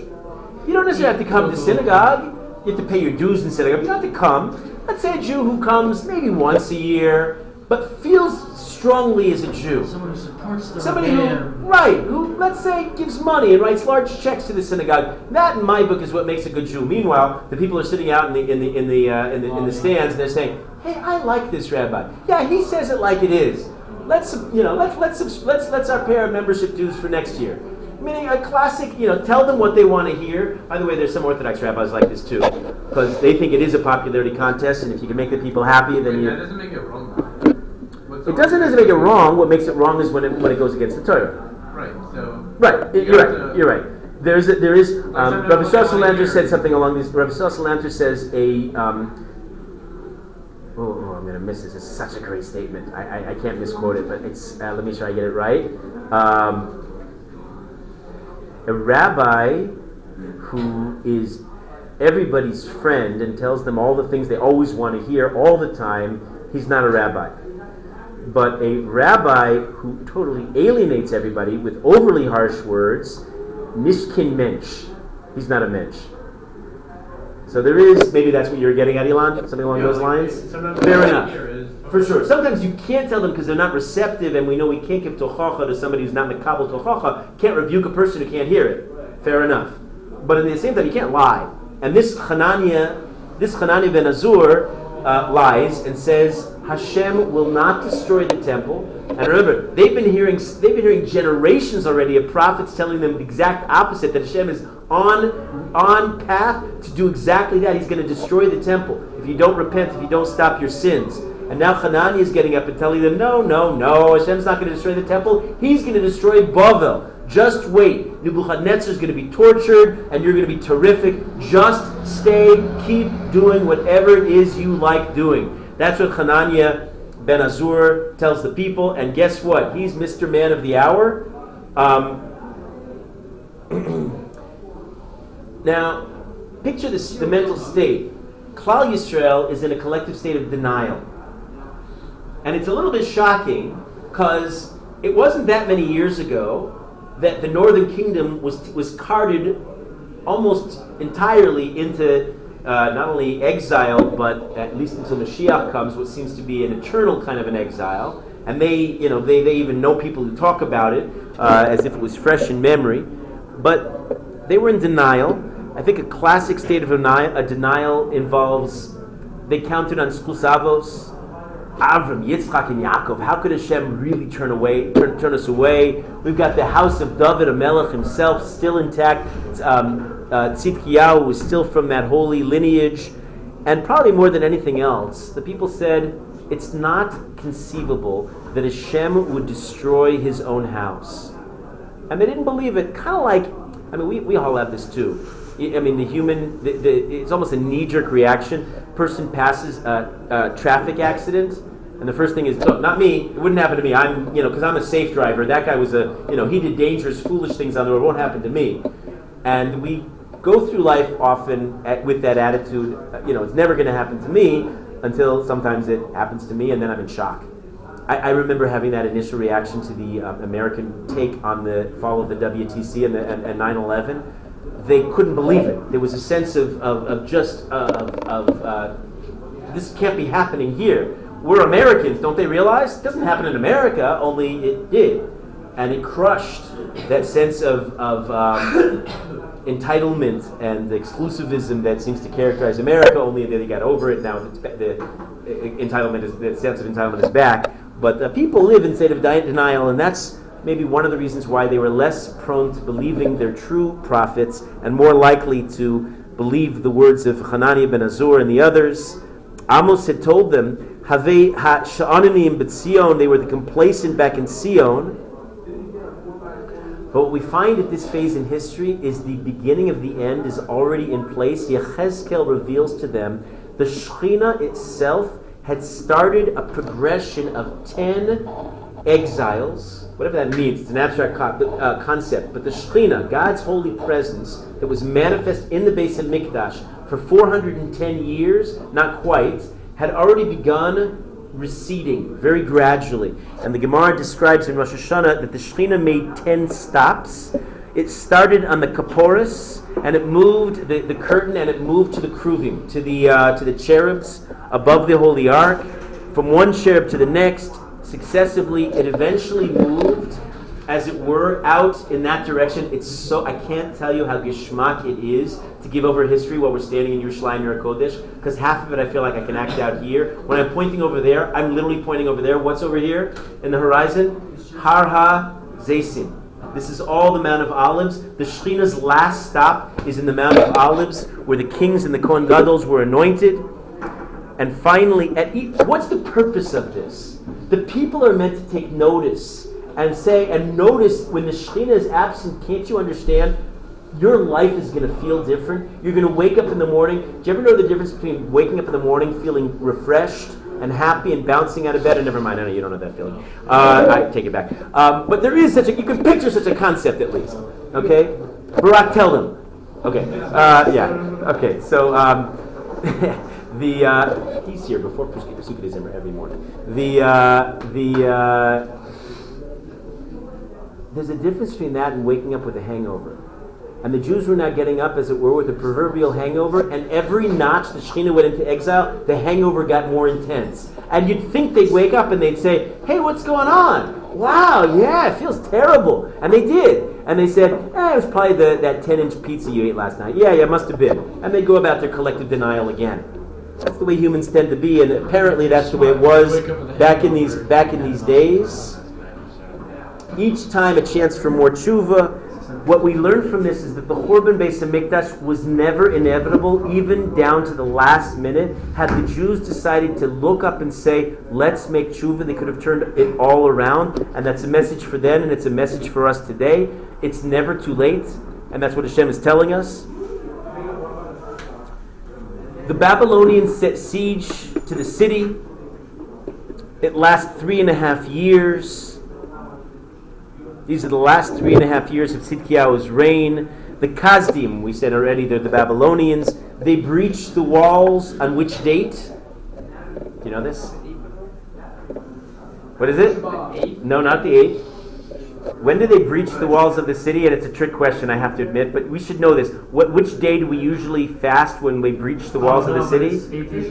You don't necessarily have to come to synagogue. You have to pay your dues in synagogue. You don't have to come. Let's say a Jew who comes maybe once a year, but feels strongly as a Jew. Someone who supports the Somebody who, right, who, let's say, gives money and writes large checks to the synagogue. That, in my book, is what makes a good Jew. Meanwhile, the people are sitting out in the in the in the uh, in the, in the stands and they're saying, "Hey, I like this rabbi. Yeah, he says it like it is. Let's you know, let's let's let's let's our pair of membership dues for next year." Meaning a classic, you know, tell them what they want to hear. By the way, there's some Orthodox rabbis like this too, because they think it is a popularity contest, and if you can make the people happy, then you. That doesn't make it wrong. It doesn't necessarily make it wrong. What makes it wrong is when it when it goes against the Torah. Right. So. Right, You you're right. You're right. There's a, there is. Um, sometimes Rabbi what Shah they wanna Salanter hear. said something along these. Rabbi Shah Salanter says a. Um, oh, oh, I'm going to miss this. It's such a great statement. I, I, I can't misquote it, but it's. Uh, let me try to get it right. Um, a rabbi who is everybody's friend and tells them all the things they always want to hear all the time. He's not a rabbi but a rabbi who totally alienates everybody with overly harsh words, mishkin mensch. He's not a mensch. So there is, maybe that's what you're getting at, Elon? Something along Yeah, those like, lines? Fair enough. For sure. Sometimes you can't tell them because they're not receptive, and we know we can't give tochacha to somebody who's not mekabel tochacha. Can't rebuke a person who can't hear it. Fair enough. But at the same time, you can't lie. And this Hananiah, this Hananiah ben Azur uh, lies and says Hashem will not destroy the temple. And remember, they've been hearing they've been hearing generations already of prophets telling them the exact opposite that Hashem is on on path to do exactly that. He's going to destroy the temple if you don't repent, if you don't stop your sins. And now Hanani is getting up and telling them, no, no, no, Hashem's not going to destroy the temple. He's going to destroy Bavel. Just wait. Nebuchadnezzar is going to be tortured, and you're going to be terrific. Just stay, keep doing whatever it is you like doing. That's what Hananiah ben Azur tells the people. And guess what? He's Mr. Man of the Hour. Um, now, picture this, the mental state. Klal Yisrael is in a collective state of denial. And it's a little bit shocking because it wasn't that many years ago that the northern kingdom was, was carted almost entirely into uh, not only exile, but at least until Mashiach comes, what seems to be an eternal kind of an exile. And they, you know, they, they even know people who talk about it uh, as if it was fresh in memory. But they were in denial. I think a classic state of denial, a denial involves they counted on zchus Avos, Avram, Yitzchak, and Yaakov. How could Hashem really turn away, turn, turn us away? We've got the house of David, a Melech himself, still intact. Um, uh, Tzidkiyahu was still from that holy lineage, and probably more than anything else, the people said it's not conceivable that Hashem would destroy His own house, and they didn't believe it. Kind of like, I mean, we, we all have this too. I mean, the human, the, the, it's almost a knee jerk reaction. Person passes a, a traffic accident, and the first thing is, "Look, not me. It wouldn't happen to me. I'm, you know, because I'm a safe driver. That guy was a, you know, he did dangerous, foolish things on the road. It won't happen to me. And we go through life often at, with that attitude. uh, You know, it's never going to happen to me until sometimes it happens to me, and then I'm in shock. I, I remember having that initial reaction to the um, American take on the fall of the WTC and, the, and, and 9/11. They couldn't believe it. There was a sense of, of, of just uh, of, of uh, this can't be happening here. We're Americans, don't they realize? It doesn't happen in America, only it did, and it crushed that sense of of um, entitlement and exclusivism that seems to characterize America. Only they got over it now. It's, the entitlement is the sense of entitlement is back. But uh, people live in state of denial, and that's maybe one of the reasons why they were less prone to believing their true prophets and more likely to believe the words of Hanani ben Azur and the others. Amos had told them, "Have ha sha'ananim b'tzion." They were the complacent back in Sion. But what we find at this phase in history is the beginning of the end is already in place. Yechezkel reveals to them the Shekhinah itself had started a progression of 10 exiles, whatever that means, it's an abstract uh, concept, but the Shekhinah, God's holy presence that was manifest in the Beis HaMikdash for 410 years, not quite, had already begun receding very gradually. And the Gemara describes in Rosh Hashanah that the Shekhinah made 10 stops. It started on the Kaporis, and it moved the, the curtain, and it moved to the Kruvim, to the uh, to the cherubs above the Holy Ark. From one cherub to the next, successively, it eventually moved, as it were, out in that direction. It's so I can't tell you how geschmack it is to give over history while we're standing in Yerushalayim Yer Kodesh, because half of it I feel like I can act out here. When I'm pointing over there, I'm literally pointing over there. What's over here in the horizon? Har Ha Zaysim. This is all the Mount of Olives. The Shekhinah's last stop is in the Mount of Olives, where the kings and the Kohen Gadol were anointed. And finally, at e- what's the purpose of this? The people are meant to take notice and say, and notice when the Shekhinah is absent, can't you understand? Your life is going to feel different. You're going to wake up in the morning. Do you ever know the difference between waking up in the morning feeling refreshed and happy and bouncing out of bed? And never mind, I know you don't know that feeling. Uh, I take it back. Um, but there is such a, you can picture such a concept at least. Okay? Barak, tell them. Okay. Uh, yeah. Okay. So um, the uh, he's here before Pesukah every morning. The uh, the uh, there's a difference between that and waking up with a hangover. And the Jews were now getting up, as it were, with a proverbial hangover, and every notch the Shekhinah went into exile, the hangover got more intense. And you'd think they'd wake up and they'd say, Hey, what's going on? Wow, yeah, it feels terrible. And they did. And they said, eh, It was probably the, that 10 inch pizza you ate last night. Yeah, yeah, must have been. And they'd go about their collective denial again. That's the way humans tend to be, and apparently that's the way it was back in these, back in these days. Each time a chance for more tshuva. What we learn from this is that the Churban Beis Hamikdash was never inevitable, even down to the last minute. Had the Jews decided to look up and say, "Let's make tshuva," they could have turned it all around, and that's a message for them, and it's a message for us today. It's never too late, and that's what Hashem is telling us. The Babylonians set siege to the city. It lasts three and a half years. These are the last three and a half years of Tzidkiyahu's reign. The Kasdim, we said already, they're the Babylonians. They breached the walls on which date? Do you know this? What is it? No, not the 8th. When do they breach the walls of the city? And it's a trick question, I have to admit, but we should know this. What, which day do we usually fast when we breach the walls of the city?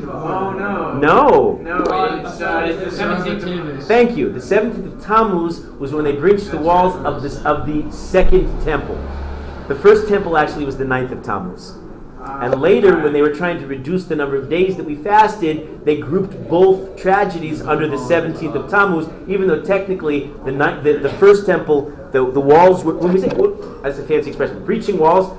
Oh no. No. No, it's, uh, it's the 17th. Thank you. The 17th of Tammuz was when they breached the walls of, this, of the second temple. The first temple actually was the 9th of Tammuz. And later, when they were trying to reduce the number of days that we fasted, they grouped both tragedies under the 17th of Tammuz, even though technically the, ni- the, the first temple, the, the walls were, when we say, that's a fancy expression, breaching walls,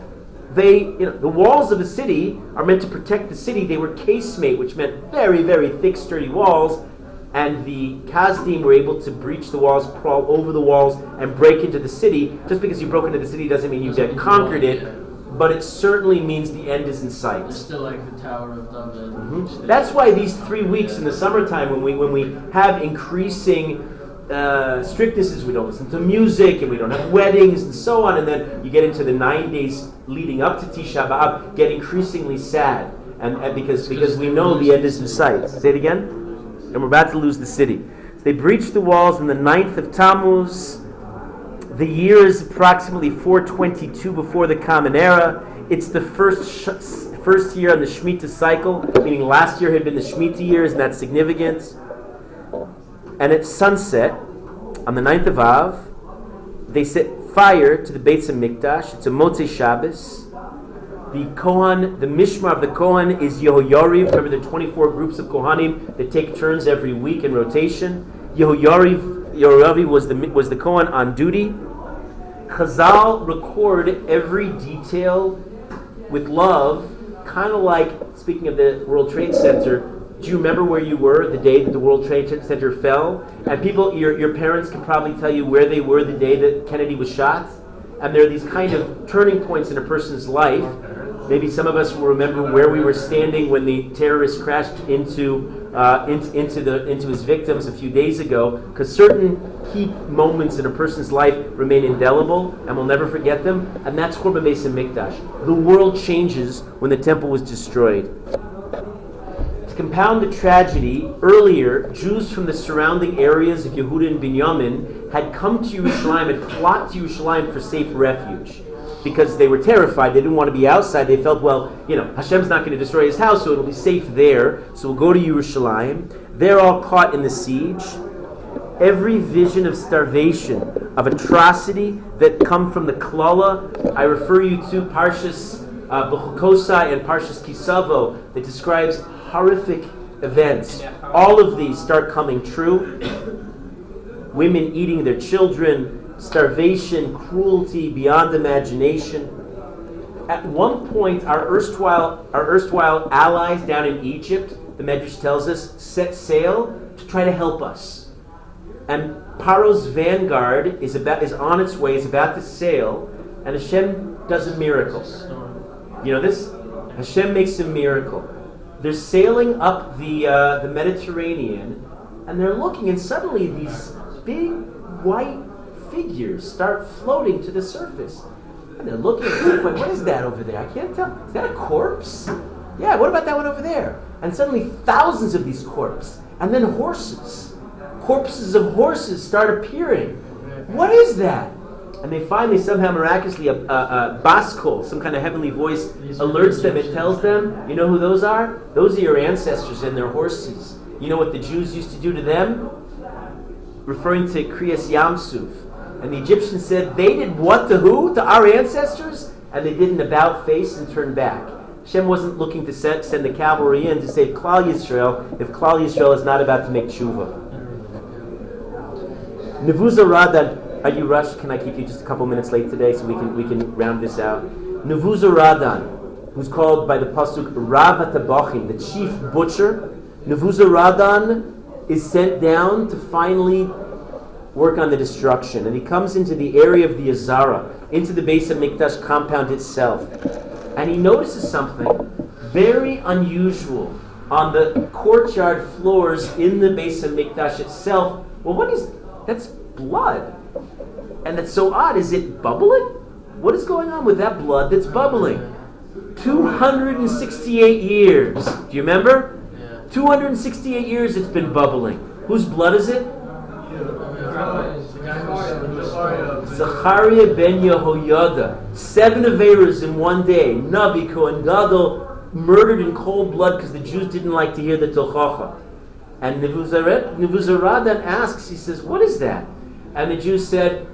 they, you know, the walls of a city are meant to protect the city. They were casemate, which meant very, very thick, sturdy walls. And the Kasdim were able to breach the walls, crawl over the walls, and break into the city. Just because you broke into the city doesn't mean you get conquered it. But it certainly means the end is in sight. It's still like the Tower of David. Mhm. That's why these three weeks in the summertime, when we when we have increasing uh, strictnesses, we don't listen to music and we don't have weddings and so on, and then you get into the nine days leading up to Tisha B'av, get increasingly sad, and, and because because we know the end is in sight. Say it again. And we're about to lose the city. So they breached the walls on the 9th of Tammuz. The year is approximately 422 before the Common Era. It's the first sh- first year on the Shemitah cycle, meaning last year had been the Shemitah years, and that's significant. And at sunset, on the 9th of Av, they set fire to the Beit Mikdash. It's a Motzei Shabbos. The Kohan, the Mishmar of the Kohan is Yehoyariv. Remember, there are 24 groups of Kohanim that take turns every week in rotation. Yehoyariv, Yehoyariv was the, was the Kohan on duty. Chazal record every detail with love, kind of like, speaking of the World Trade Center, do you remember where you were the day that the World Trade Center fell? And people, your, your parents can probably tell you where they were the day that Kennedy was shot. And there are these kind of turning points in a person's life. Maybe some of us will remember where we were standing when the terrorist crashed into, uh, into, into, the, into his victims a few days ago, because certain key moments in a person's life remain indelible, and we'll never forget them. And that's Churban Beis Mikdash. The world changes when the temple was destroyed. To compound the tragedy, earlier, Jews from the surrounding areas of Yehuda and Binyamin had come to Yerushalayim and flocked to Yerushalayim for safe refuge. Because they were terrified, they didn't want to be outside. They felt, well, you know, Hashem's not going to destroy his house, so it'll be safe there. So we'll go to Yerushalayim. They're all caught in the siege. Every vision of starvation, of atrocity that come from the Klala, I refer you to Parshas uh, and Parshas Kisavo that describes horrific events. All of these start coming true. Women eating their children, starvation, cruelty beyond imagination. At one point, our erstwhile, our erstwhile allies down in Egypt, the Medrash tells us, set sail to try to help us. And Paro's vanguard is, about, is on its way, is about to sail, and Hashem does a miracle. You know this? Hashem makes a miracle. They're sailing up the, uh, the Mediterranean, and they're looking, and suddenly these big white figures start floating to the surface. And they're looking, at like, what is that over there? I can't tell. Is that a corpse? Yeah, what about that one over there? And suddenly thousands of these corpses, and then horses. Corpses of horses start appearing. What is that? And they finally, somehow miraculously, a, a, a baskol, some kind of heavenly voice, alerts them. It tells them, you know who those are? Those are your ancestors and their horses. You know what the Jews used to do to them? Referring to Kriyas Yamsuf. And the Egyptians said, they did what to who? To our ancestors? And they did an about face and turned back. Hashem wasn't looking to send, send the cavalry in to save Klal Yisrael if Klal Yisrael is not about to make tshuva. Nevuzaradan, are you rushed? Can I keep you just a couple minutes late today so we can we can round this out? Nevuzaradan, who's called by the pasuk Rav Atabachim, the chief butcher. Nevuzaradan is sent down to finally work on the destruction, and he comes into the area of the Azara, into the Beis HaMikdash compound itself, and he notices something very unusual on the courtyard floors in the Beis HaMikdash itself. Well, what is that's blood. And that's so odd. Is it bubbling? What is going on with that blood that's bubbling? 268 years. Do you remember? 268 years it's been bubbling. Whose blood is it? Zachariah ben Yehoyada. Seven Averas in one day. Navi Kohen Gadol murdered in cold blood because the Jews didn't like to hear the Tochacha. And Nebuzaradan then asks, he says, What is that? And the Jews said,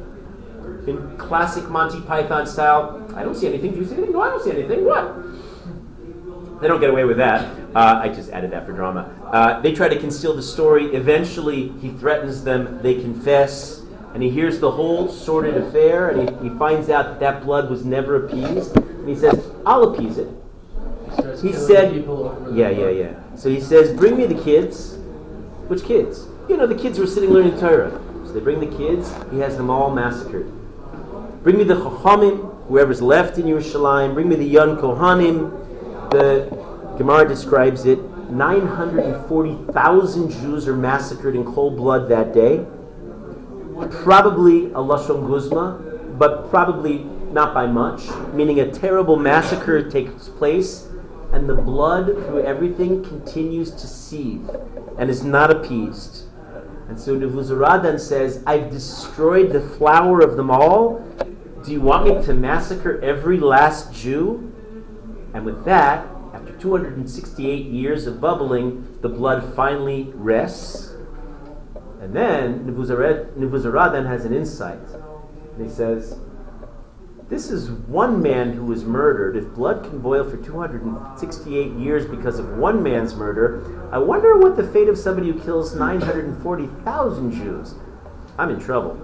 in classic Monty Python style, I don't see anything. Do you see anything? No, I don't see anything. What? They don't get away with that. Uh, I just added that for drama. Uh, they try to conceal the story. Eventually, he threatens them. They confess. And he hears the whole sordid affair. And he, he finds out that that blood was never appeased. And he says, I'll appease it. He said, Yeah, yeah, yeah. So he says, Bring me the kids. Which kids? You know, the kids were sitting learning Torah. So they bring the kids, he has them all massacred. Bring me the Chachamim, whoever's left in Yerushalayim. Bring me the young Kohanim. The Gemara describes it 940,000 Jews are massacred in cold blood that day. Probably a Lashon Guzma, but probably not by much, meaning a terrible massacre takes place and the blood through everything continues to seethe and is not appeased. And so Nebuzaradan says, I've destroyed the flower of them all. Do you want me to massacre every last Jew? And with that, after 268 years of bubbling, the blood finally rests. And then Nebuzaradan has an insight. And he says, this is one man who was murdered. If blood can boil for 268 years because of one man's murder, I wonder what the fate of somebody who kills 940,000 Jews. I'm in trouble.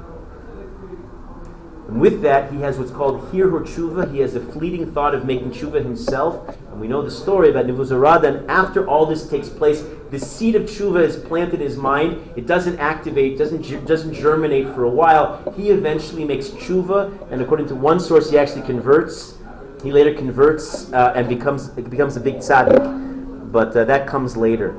And with that, he has what's called hirhur tshuva. He has a fleeting thought of making tshuva himself. And we know the story about Nebuzaradan. After all this takes place, the seed of tshuva is planted in his mind. It doesn't activate, doesn't doesn't germinate for a while. He eventually makes tshuva, and according to one source, he actually converts. He later converts uh, and becomes becomes a big tzaddik. But uh, that comes later.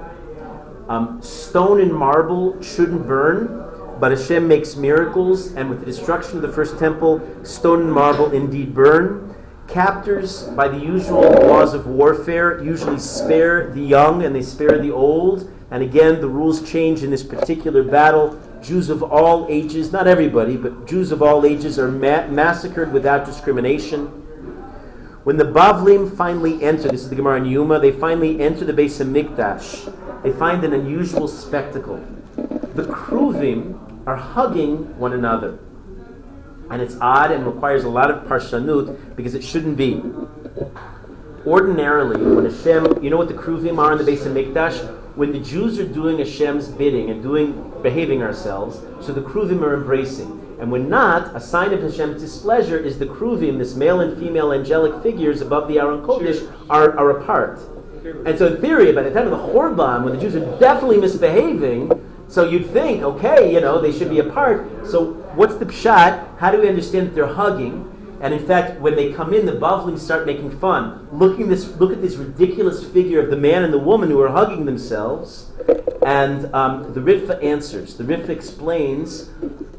Um, stone and marble shouldn't burn, but Hashem makes miracles, and with the destruction of the first temple, stone and marble indeed burn. Captors, by the usual laws of warfare, usually spare the young and they spare the old. And again, the rules change in this particular battle. Jews of all ages, not everybody, but Jews of all ages are ma- massacred without discrimination. When the Bavlim finally enter, this is the Gemara in Yoma, they finally enter the Beis HaMikdash. They find an unusual spectacle. The Kruvim are hugging one another. And it's odd and requires a lot of parshanut because it shouldn't be. Ordinarily, when Hashem, you know what the Kruvim are in the Beis HaMikdash? When the Jews are doing Hashem's bidding and doing behaving ourselves, so the Kruvim are embracing. And when not, a sign of Hashem's displeasure is the Kruvim, this male and female angelic figures above the Aron Kodesh, are, are apart. And so, in theory, by the time of the Chorban, when the Jews are definitely misbehaving, so you'd think, okay, you know, they should be apart. So what's the pshat? How do we understand that they're hugging? And in fact, when they come in, the Bavlim start making fun. Looking this, look at this ridiculous figure of the man and the woman who are hugging themselves. And um, the Ritva answers. The Ritva explains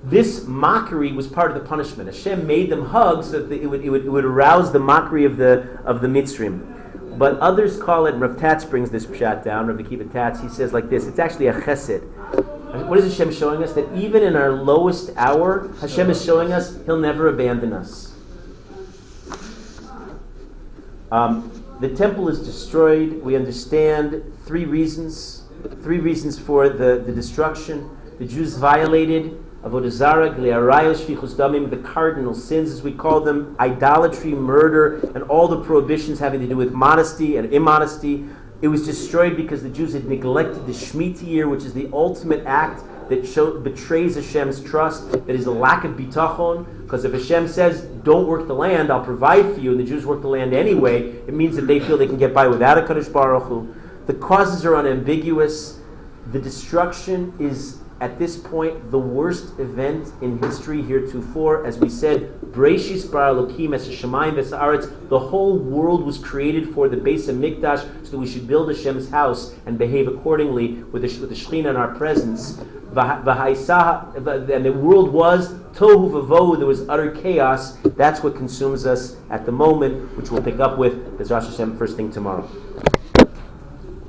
this mockery was part of the punishment. Hashem made them hug so that it would, it would, it would arouse the mockery of the, of the Mitzrim. But others call it, Rav Tatz brings this pshat down, Rav Akiva Tatz, he says like this, it's actually a chesed. What is Hashem showing us? That even in our lowest hour, Hashem is showing us He'll never abandon us. Um, the temple is destroyed. We understand three reasons. Three reasons for the, the destruction. The Jews violated Avodah Zarah, Gliarayos, Shfichus Damim, the cardinal sins, as we call them, idolatry, murder, and all the prohibitions having to do with modesty and immodesty. It was destroyed because the Jews had neglected the Shemitah year, which is the ultimate act that show, betrays Hashem's trust, that is a lack of bitachon. Because if Hashem says, don't work the land, I'll provide for you, and the Jews work the land anyway, it means that they feel they can get by without a Kadosh Baruch Hu. The causes are unambiguous. The destruction is at this point the worst event in history heretofore. As we said, Breishis bar Elokim es v'sa'aretz. The whole world was created for the Beis HaMikdash, so that we should build Hashem's house and behave accordingly with the, with the Shekhinah in our presence. And the world was tohu vavohu. There was utter chaos. That's what consumes us at the moment, which we'll pick up with Bezras Hashem first thing tomorrow.